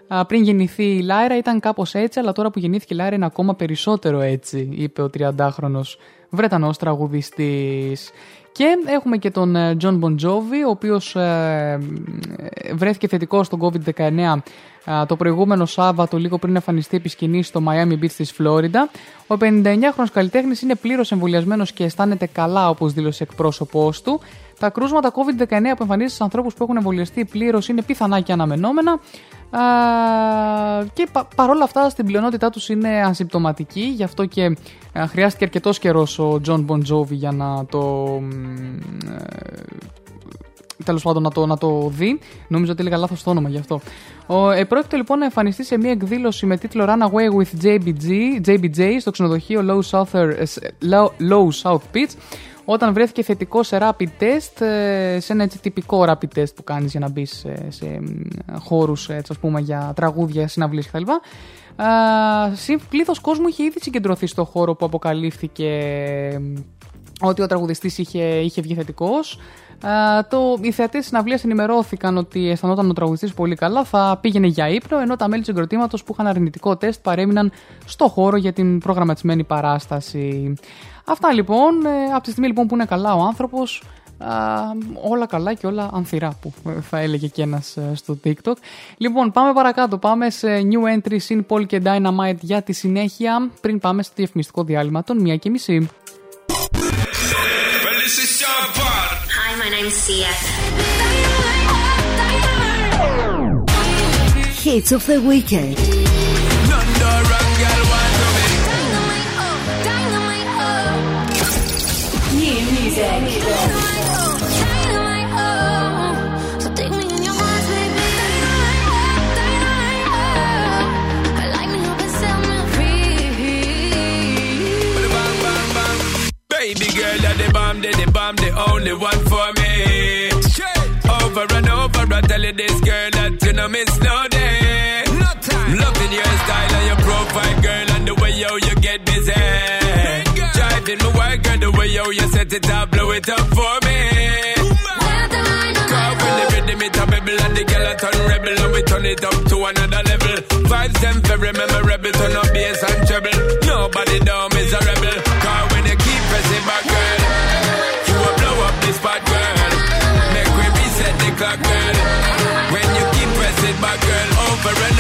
Α, πριν γεννηθεί η Λάιρα ήταν κάπως έτσι, αλλά τώρα που γεννήθηκε η Λάιρα είναι ακόμα περισσότερο έτσι, είπε ο 30χρονο Βρετανός τραγουδιστής. Και έχουμε και τον ε, John Bon Jovi, ο οποίος ε, βρέθηκε θετικό στον COVID-19 ε, το προηγούμενο Σάββατο, λίγο πριν εμφανιστεί επί σκηνής στο Miami Beach της Φλόριντα. Ο 59χρονος καλλιτέχνης είναι πλήρως εμβολιασμένος και αισθάνεται καλά, όπως δήλωσε εκπρόσωπός του. Τα κρούσματα COVID-19 που εμφανίζονται στους ανθρώπους που έχουν εμβολιαστεί πλήρως είναι πιθανά και αναμενόμενα. Α, και πα, παρόλα αυτά στην πλειονότητά τους είναι ασυμπτωματικοί, γι' αυτό και α, χρειάστηκε αρκετός καιρός ο John Bon Jovi για να το... Τέλος πάντων, να το, να το δει. Νόμιζα ότι έλεγα λάθος το όνομα γι' αυτό. Ο, ε, πρόκειται λοιπόν να εμφανιστεί σε μια εκδήλωση με τίτλο Runaway with JBG, JBJ στο ξενοδοχείο Low, Souther, ε, Low, Low South Beach όταν βρέθηκε θετικό σε rapid test, ε, σε ένα έτσι τυπικό rapid test που κάνεις για να μπεις σε, σε χώρους έτσι, ας πούμε, για τραγούδια, συναυλίες κτλ. Πλήθος κόσμου είχε ήδη συγκεντρωθεί στο χώρο που αποκαλύφθηκε ε, ότι ο τραγουδιστής είχε, είχε βγει θετικός. Uh, το, οι θεατές της συναυλίας ενημερώθηκαν ότι αισθανόταν ο τραγουδιστής πολύ καλά, θα πήγαινε για ύπνο, ενώ τα μέλη του συγκροτήματο που είχαν αρνητικό τεστ παρέμειναν στο χώρο για την προγραμματισμένη παράσταση. Αυτά λοιπόν. Ε, από τη στιγμή λοιπόν που είναι καλά ο άνθρωπος, Α, όλα καλά και όλα ανθυρά που θα έλεγε και ένας ε, στο TikTok. Λοιπόν, πάμε παρακάτω. Πάμε σε new entry Sin Paul και Dynamite για τη συνέχεια. Πριν πάμε στο διαφημιστικό διάλειμμα των 1 και μισή. Hi, my name's Sia. Hits of the Weekend. New music. So take me in your arms, baby. Light me up and set me free. Baby girl, you're the bomb, the, the bomb, the only one for me. Over and over, I tell you this girl that you know miss no day. No time. Loving your style and your profile, girl, and the way yo you get busy. Driving my work, girl, the way yo you set it up, blow it up for me. Cause when the rhythm it a bubble and the girl a turn rebel and we turn it up to another level. Vibes them very memorable, turn up bass and treble. Nobody down is a rebel. Cause like that. When you keep pressing my girl over and over.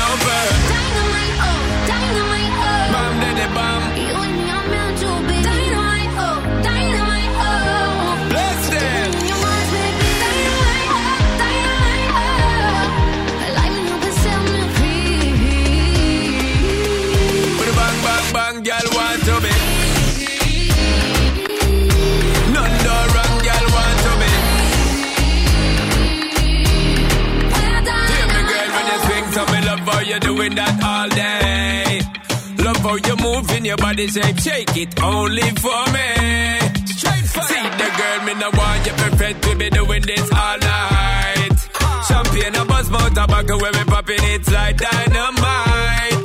Doing that all day. Love how you moving your body shape, shake it only for me. See the girl, me no want you perfect, we be doing this all night. Champagne, a buzz, mouth, tobacco, when we popping it's like dynamite.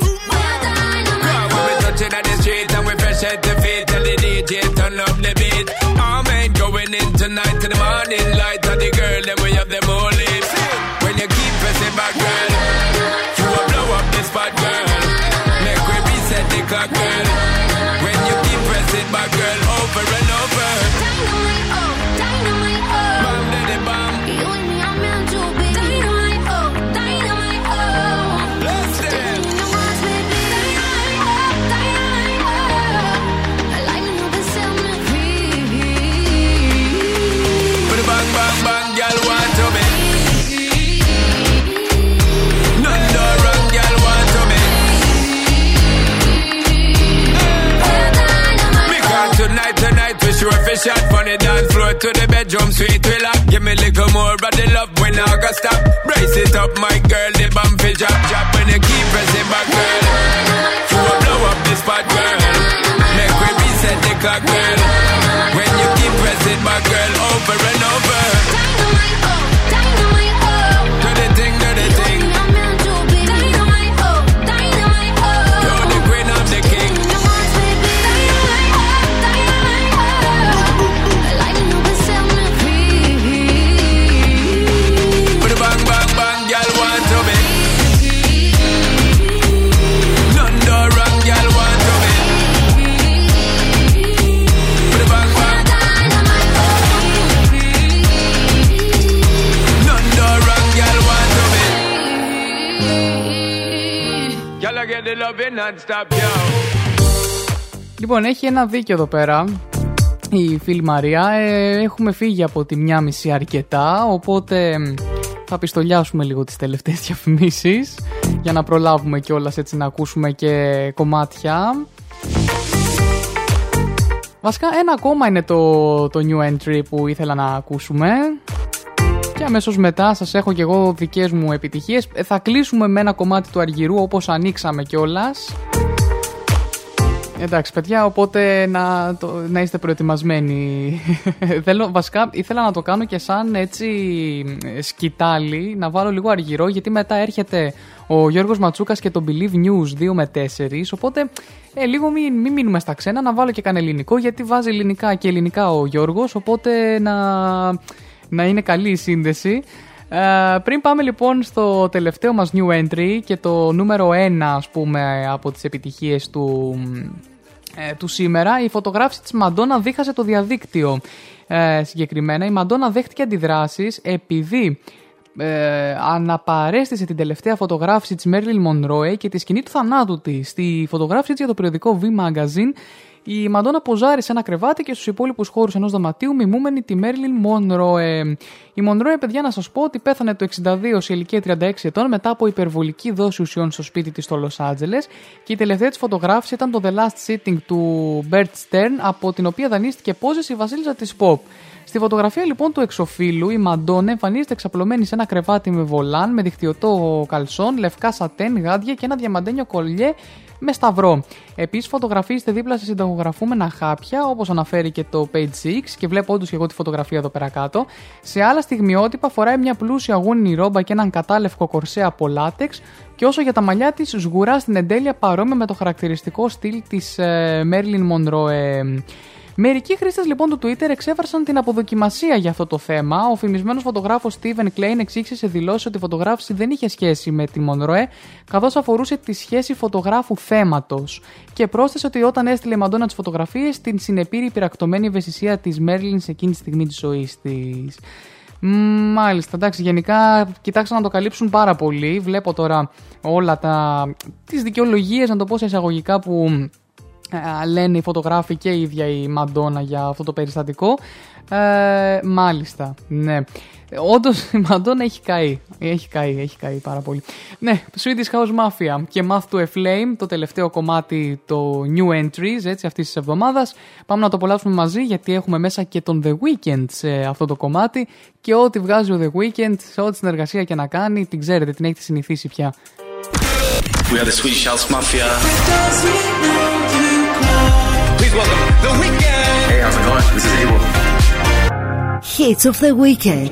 Cause when we touching at the street and we fresh at the feet, tell the DJ turn up the beat. All men going in tonight to the morning light, and the girl then we shot from the dance floor to the bedroom sweet we lock. Give me a little more of the love when I go stop. Brace it up, my girl, the bum fi drop, drop when you keep pressing back, girl. You will blow up the spot, girl. Make we reset the clock, girl. When you keep pressing back, girl, over and over. Λοιπόν, έχει ένα δίκιο εδώ πέρα η φίλη Μαρία. Ε, έχουμε φύγει από τη μια μισή αρκετά, οπότε μ, θα πιστολιάσουμε λίγο τις τελευταίες διαφημίσεις για να προλάβουμε κιόλας έτσι να ακούσουμε και κομμάτια. Βασικά ένα ακόμα είναι το, το new entry που ήθελα να ακούσουμε. Και αμέσως μετά σας έχω και εγώ δικές μου επιτυχίες. Θα κλείσουμε με ένα κομμάτι του Αργυρού όπως ανοίξαμε κιόλας. Εντάξει, παιδιά, οπότε να, το, να είστε προετοιμασμένοι. Θέλω, βασικά ήθελα να το κάνω και σαν έτσι ε, σκητάλι, να βάλω λίγο αργυρό, γιατί μετά έρχεται ο Γιώργος Ματσούκας και το Believe News 2 με 4, οπότε ε, λίγο μην, μην μείνουμε στα ξένα, να βάλω και κανένα ελληνικό, γιατί βάζει ελληνικά και ελληνικά ο Γιώργος, οπότε να, να είναι καλή η σύνδεση. Ε, πριν πάμε λοιπόν στο τελευταίο μας new entry και το νούμερο 1 ας πούμε από τις επιτυχίες του, ε, του σήμερα η φωτογράφηση της Μαντόνα δίχασε το διαδίκτυο ε, συγκεκριμένα, η Μαντόνα δέχτηκε αντιδράσεις επειδή ε, αναπαρέστησε την τελευταία φωτογράφηση της Μέρλιν Μονρόε και τη σκηνή του θανάτου της. Στη φωτογράφηση της για το περιοδικό V Magazine η Μαντόνα ποζάρει σε ένα κρεβάτι και στους υπόλοιπους χώρους ενός δωματίου μιμούμενη τη Μέρλιν Μονρόε. Η Μονρόε, παιδιά, να σας πω ότι πέθανε το 62 σε ηλικία 36 ετών μετά από υπερβολική δόση ουσιών στο σπίτι της στο Λος Άντζελες και η τελευταία της φωτογράφηση ήταν το The Last Sitting του Bert Stern, από την οποία δανείστηκε πόζες η βασίλισσα της Pop. Στη φωτογραφία λοιπόν του εξοφίλου, η Μαντόνα εμφανίζεται εξαπλωμένη σε ένα κρεβάτι με βολάν, με δικτυωτό καλσόν, λευκά σατέν, γάντια και ένα διαμαντένιο κολλιέ με σταυρό. Επίσης, φωτογραφίζεται δίπλα σε συνταγογραφούμενα χάπια, όπως αναφέρει και το Page 6, και βλέπω όντως και εγώ τη φωτογραφία εδώ πέρα κάτω. Σε άλλα στιγμιότυπα φοράει μια πλούσια γούνινη ρόμπα και έναν κατάλευκο κορσέ από λάτεξ, και όσο για τα μαλλιά της, σγουρά στην εντέλεια παρόμοια με το χαρακτηριστικό στυλ της Μέρλιν Μονρόε. Μερικοί χρήστες λοιπόν του Twitter εξέφρασαν την αποδοκιμασία για αυτό το θέμα. Ο φημισμένος φωτογράφος Steven Klein εξήγησε σε δηλώσεις ότι η φωτογράφηση δεν είχε σχέση με τη Μονροέ, καθώς αφορούσε τη σχέση φωτογράφου θέματος. Και πρόσθεσε ότι όταν έστειλε η Μαντόνα τις φωτογραφίες, την συνεπήρε η πυρακτωμένη ευαισθησία της Μέρλιν σε εκείνη τη στιγμή της ζωής της. Μάλιστα, εντάξει, γενικά κοιτάξαν να το καλύψουν πάρα πολύ. Βλέπω τώρα όλα τα. τις δικαιολογίες, να το πω σε εισαγωγικά, που ε, λένε οι φωτογράφοι και η ίδια η Μαντόνα για αυτό το περιστατικό. Ε, μάλιστα, ναι. Όντως η Μαντόνα έχει καεί. Έχει καεί, έχει καεί πάρα πολύ. Ναι, Swedish House Mafia και Math to a Flame, το τελευταίο κομμάτι, το New Entries, έτσι, αυτής της εβδομάδας. Πάμε να το απολαύσουμε μαζί γιατί έχουμε μέσα και τον The Weeknd σε αυτό το κομμάτι και ό,τι βγάζει ο The Weeknd, σε ό,τι συνεργασία και να κάνει, την ξέρετε, την έχετε συνηθίσει πια. We are the Swedish House Mafia. Please welcome The Weeknd. Hey, how's it going? This is Abel. Hits of the Weekend.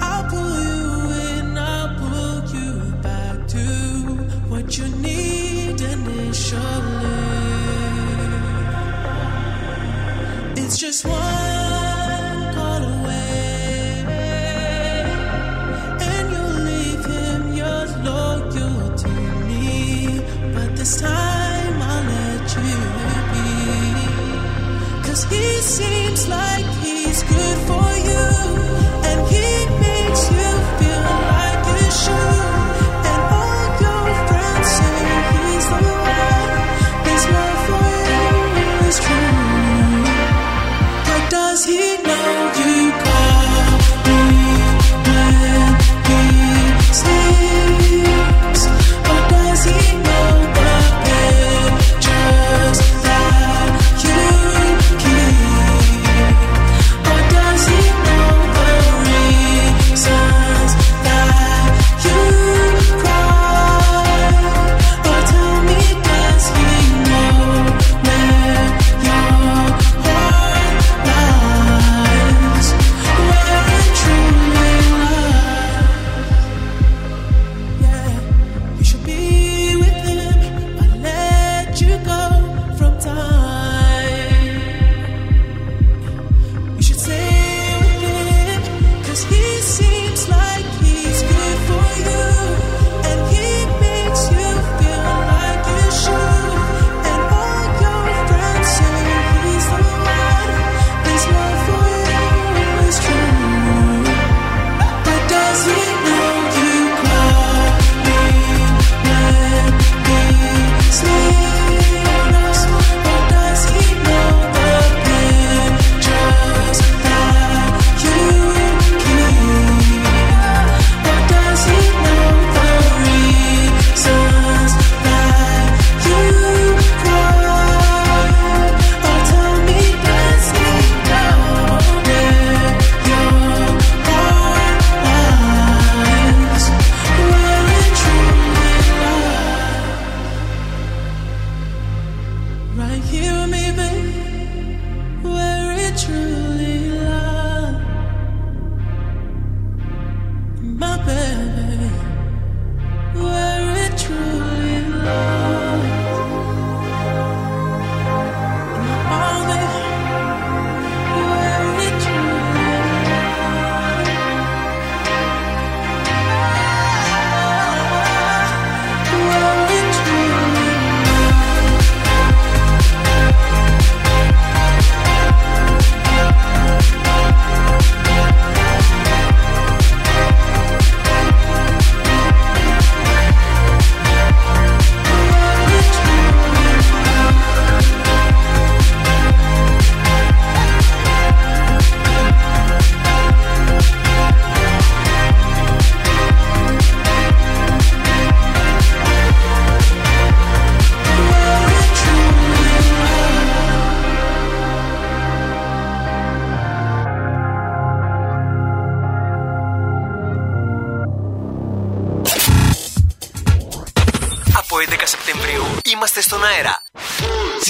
I'll pull this time I'll let you be. Cause he seems like he's good for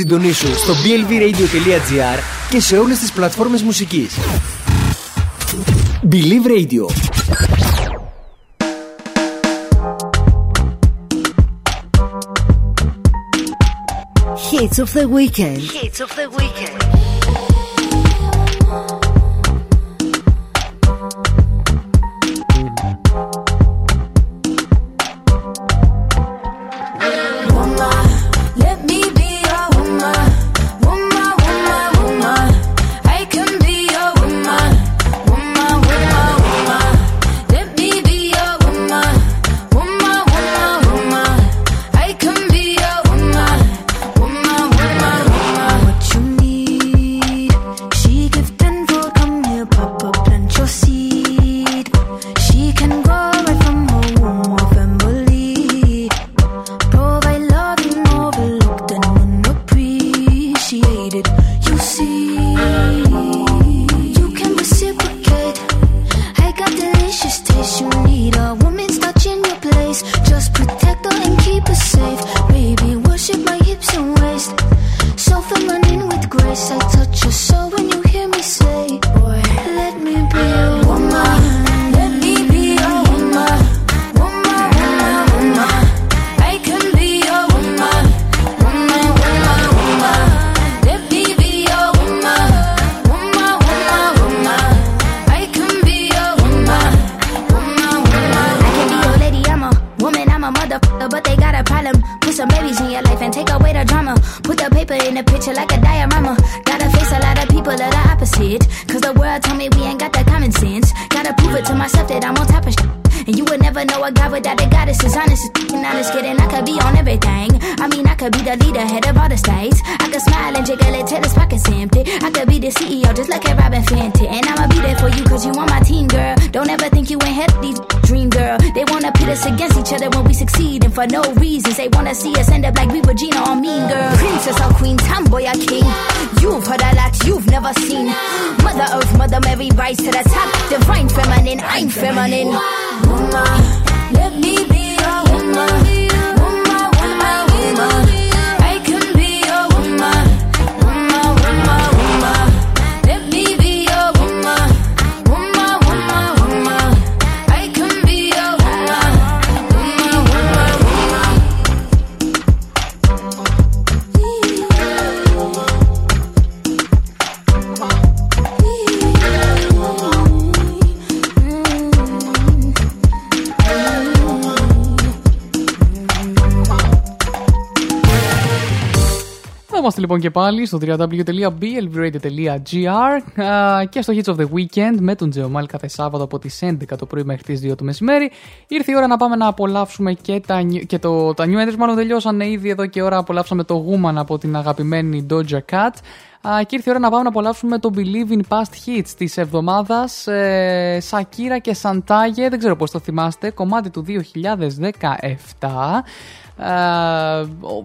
Συντονίσου στο blvradio.gr και σε όλες τις πλατφόρμες μουσικής. Believe Radio. Hits of the weekend. Hits of the weekend. Θα είμαστε λοιπόν και πάλι στο www.blvradio.gr α, και στο Hits of the Weekend με τον Τζεωμάλ κάθε Σάββατο από τις 11 το πρωί μέχρι τις 2 το μεσημέρι. Ήρθε η ώρα να πάμε να απολαύσουμε και, τα, νιου- και το, τα New Entries, μάλλον τελειώσανε ήδη εδώ και ώρα απολαύσαμε το Woman από την αγαπημένη Doja Cat. Α, και ήρθε η ώρα να πάμε να απολαύσουμε το Believe in Past Hits της εβδομάδας ε, Σακύρα και Σαντάγε, δεν ξέρω πώς το θυμάστε, κομμάτι του 2017 ε, ο-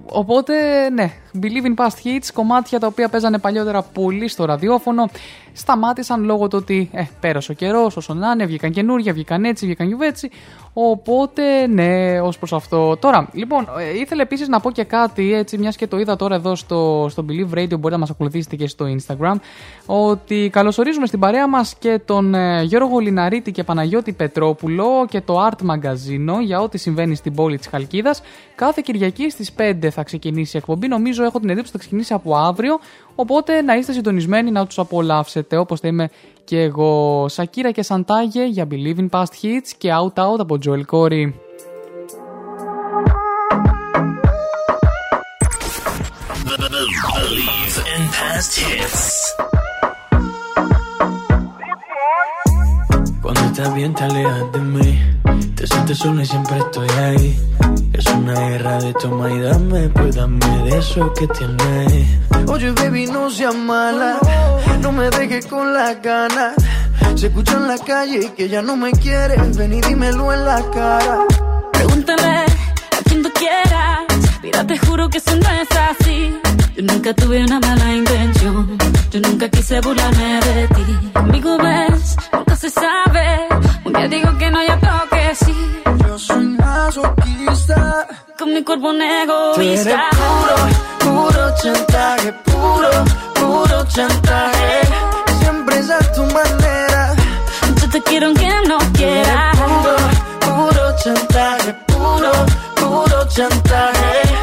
οπότε, ναι, Believe in Past Hits, κομμάτια τα οποία παίζανε παλιότερα πολύ στο ραδιόφωνο, σταμάτησαν λόγω του ότι ε, πέρασε ο καιρός, όσο να είναι, βγήκαν καινούργια, βγήκαν έτσι, βγήκαν γιουβέτσι. Οπότε, ναι, ως προς αυτό. Τώρα, λοιπόν, ε, ήθελα επίσης να πω και κάτι, έτσι, μιας και το είδα τώρα εδώ στο, στο Believe Radio, μπορείτε να μας ακολουθήσετε και στο Instagram, ότι καλωσορίζουμε στην παρέα μας και τον ε, Γιώργο Λιναρίτη και Παναγιώτη Πετρόπουλο και το Art Magazine για ό,τι συμβαίνει στην πόλη της Χαλκίδας. Κάθε Κυριακή στις 5 θα ξεκινήσει η εκπομπή. Νομίζω έχω την εντύπωση ότι θα ξεκινήσει από αύριο. Οπότε να είστε συντονισμένοι να τους απολαύσετε όπως θα είμαι και εγώ. Σακύρα και Σαντάγε για Believe in Past Hits και Out Out από Joel Corey. Believe in past hits. Cuando estás bien te alejas de mí. Te sientes sola y siempre estoy ahí. Es una guerra de toma y dame. Pues dame de eso que tienes. Oye baby no seas mala. No me dejes con las ganas. Se escucha en la calle que ya no me quieres. Ven y dímelo en la cara. Pregúntale a quien tú quieras. Mira, te juro que eso no es así. Yo nunca tuve una mala intención. Yo nunca quise burlarme de ti. Conmigo ves, nunca se sabe. Un día digo que no, y otro que sí. Yo soy masoquista con mi cuerpo un Tú eres egoísta. puro, puro chantaje, puro, puro chantaje. Siempre es a tu manera. Yo te quiero aunque no quieras. Puro, puro chantaje, puro, puro chantaje.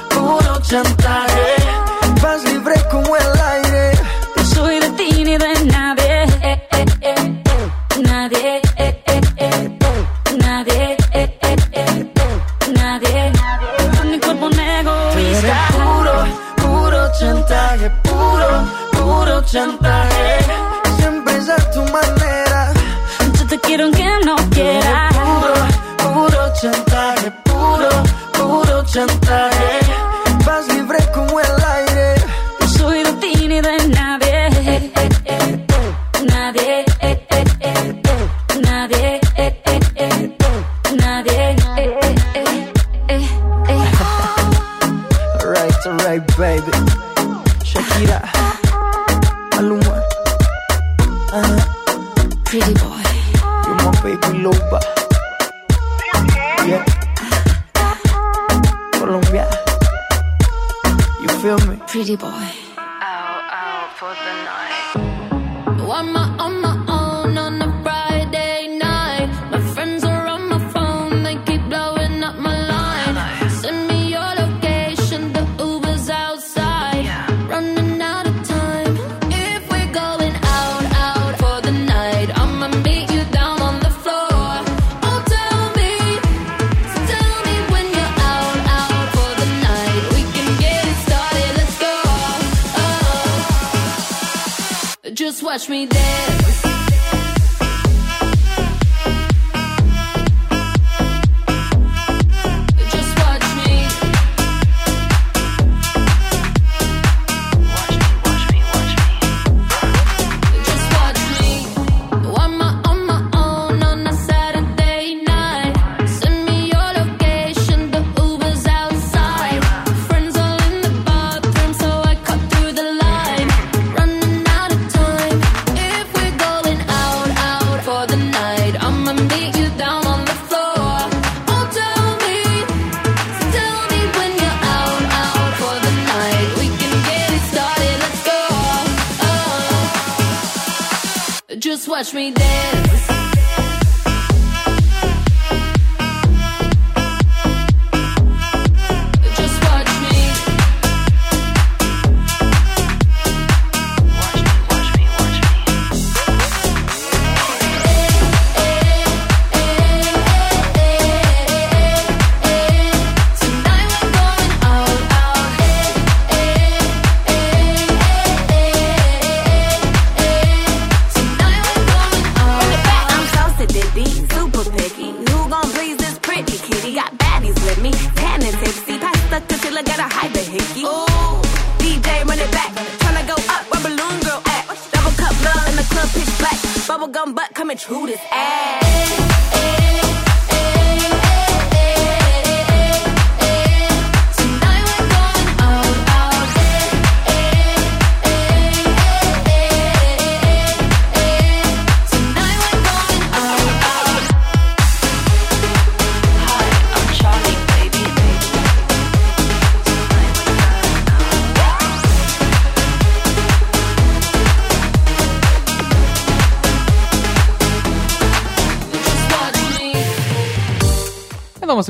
chantaje. Vas libre como el aire. No soy de ti ni de nadie. Eh, eh, eh. Nadie. eh, eh, eh. Nadie. Nadie. Mi cuerpo eres egoísta. puro, puro chantaje, puro, puro chantaje. Siempre es a tu manera. Yo te quiero aunque no quieras. Puro, puro chantaje, puro, puro chantaje. Alright, alright, baby. Shakira, Maluma, uh, Pretty boy. you're my baby loba. Yeah. Colombia. You feel me? Pretty boy. Out, out for I'm on my Watch me dance.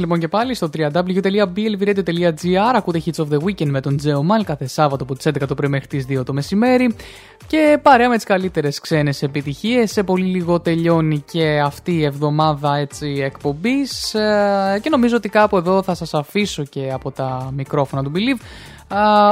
Είμαστε λοιπόν και πάλι στο www.blvradio.gr. Ακούτε Hits of the Weekend με τον Τζέο Μάλ κάθε Σάββατο από τις 11 το πρωί μέχρι τις 2 το μεσημέρι. Και παρέα με τις καλύτερες ξένες επιτυχίες. Σε πολύ λίγο τελειώνει και αυτή η εβδομάδα έτσι εκπομπής. Και νομίζω ότι κάπου εδώ θα σας αφήσω και από τα μικρόφωνα του Believe.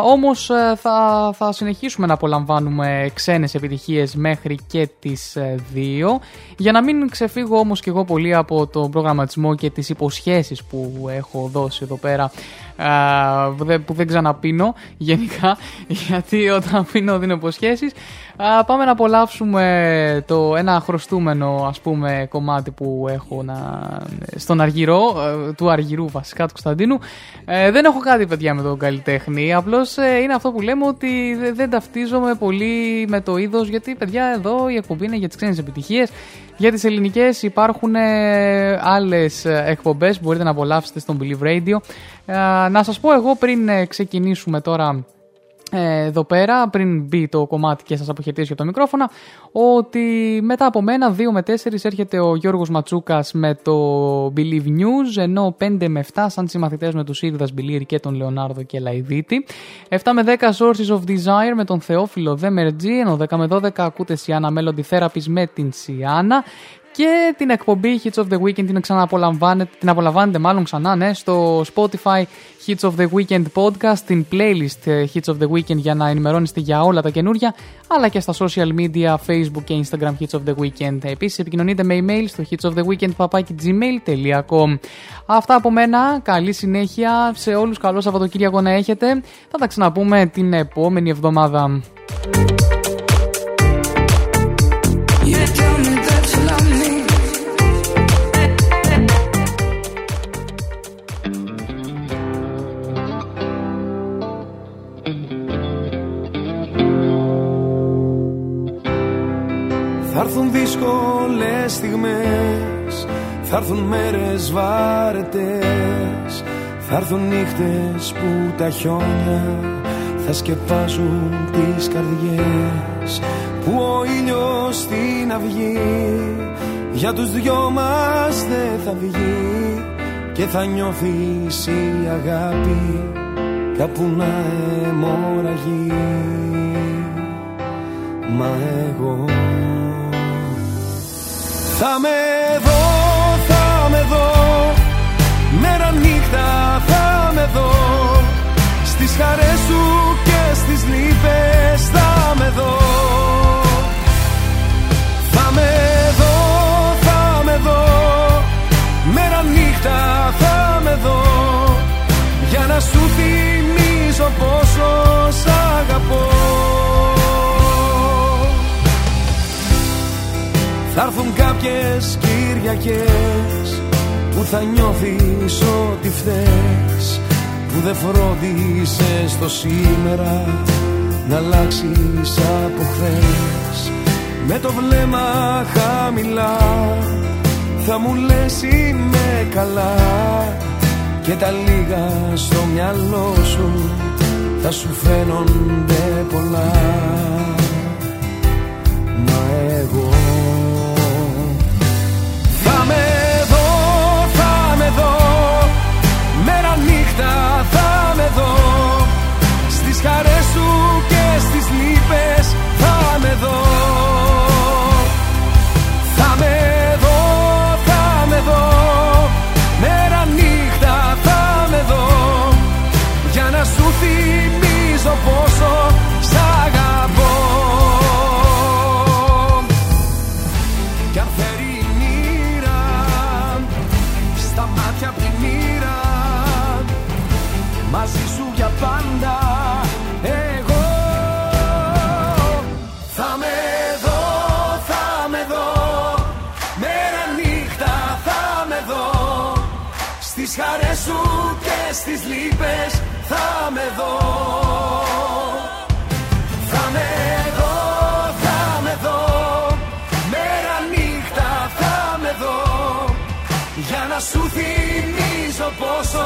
Όμως θα, θα συνεχίσουμε να απολαμβάνουμε ξένες επιτυχίες μέχρι και τις 2 για να μην ξεφύγω όμως και εγώ πολύ από τον προγραμματισμό και τις υποσχέσεις που έχω δώσει εδώ πέρα α, που δεν- που δεν ξαναπίνω γενικά γιατί όταν πίνω δίνω υποσχέσεις. Α, πάμε να απολαύσουμε το ένα χρωστούμενο ας πούμε κομμάτι που έχω να... στον Αργυρό, ε, του Αργυρού βασικά του Κωνσταντίνου. Ε, δεν έχω κάτι παιδιά με τον καλλιτέχνη, απλώς ε, είναι αυτό που λέμε ότι δε- δεν ταυτίζομαι πολύ με το είδος γιατί παιδιά εδώ η εκπομπή είναι για τις ξένες επιτυχίες. Για τις ελληνικές υπάρχουν ε, άλλες ε, εκπομπές που μπορείτε να απολαύσετε στον Believe Radio. Ε, να σας πω εγώ πριν ε, ξεκινήσουμε τώρα ε, εδώ πέρα, πριν μπει το κομμάτι και σας αποχαιρετήσω για το μικρόφωνα, ότι μετά από μένα 2 με 4 έρχεται ο Γιώργος Ματσούκας με το Believe News, ενώ 5 με 7 σαν συμμαθητές με τους Ήρδας Μπιλίρη και τον Λεωνάρδο και Λαϊδίτη. 7 με 10 Sources of Desire με τον Θεόφιλο Δέμερτζή, ενώ 10 με 12 ακούτε Σιάννα Melody Therapies με την Σιάννα. Και την εκπομπή Hits of the Weekend την ξανααπολαμβάνετε, την απολαμβάνετε μάλλον ξανά ναι, στο Spotify Hits of the Weekend podcast, την playlist ε, Hits of the Weekend για να ενημερώνεστε για όλα τα καινούργια, αλλά και στα social media, Facebook και Instagram Hits of the Weekend. Επίσης επικοινωνείτε με email στο hits of the weekend gmail.com. Αυτά από μένα, καλή συνέχεια σε όλους, καλό Σαββατοκύριακο να έχετε. Θα τα ξαναπούμε την επόμενη εβδομάδα. Θα έρθουν δύσκολες στιγμές Θα έρθουν μέρες βάρετες Θα έρθουν νύχτες που τα χιόνια Θα σκεπάζουν τις καρδιές. Που ο ήλιος στην αυγή Για τους δυο μας δεν θα βγει Και θα νιώθεις η αγάπη Κάπου να αιμορραγεί. Μα εγώ θα με δω, θα με δω. Μέρα νύχτα θα με δω. Στις χαρές σου και στις λύπες θα με δω. Θα με δω, θα με δω. Μέρα νύχτα θα με δω. Για να σου θυμίζω πόσο σ' αγαπώ Θα έρθουν κάποιες Κυριακές Που θα νιώθεις ότι φταίς Που δεν φρόντισες το σήμερα Να αλλάξεις από χθες. Με το βλέμμα χαμηλά Θα μου λες είμαι καλά Και τα λίγα στο μυαλό σου Θα σου φαίνονται πολλά Μα εγώ Μέρα νύχτα θα με δω. Στις χαρές σου και στις λύπες θα με δω στις λύπες θα με δω. Θα με δω, θα με δω. Μέρα νύχτα θα με δω. Για να σου θυμίζω πόσο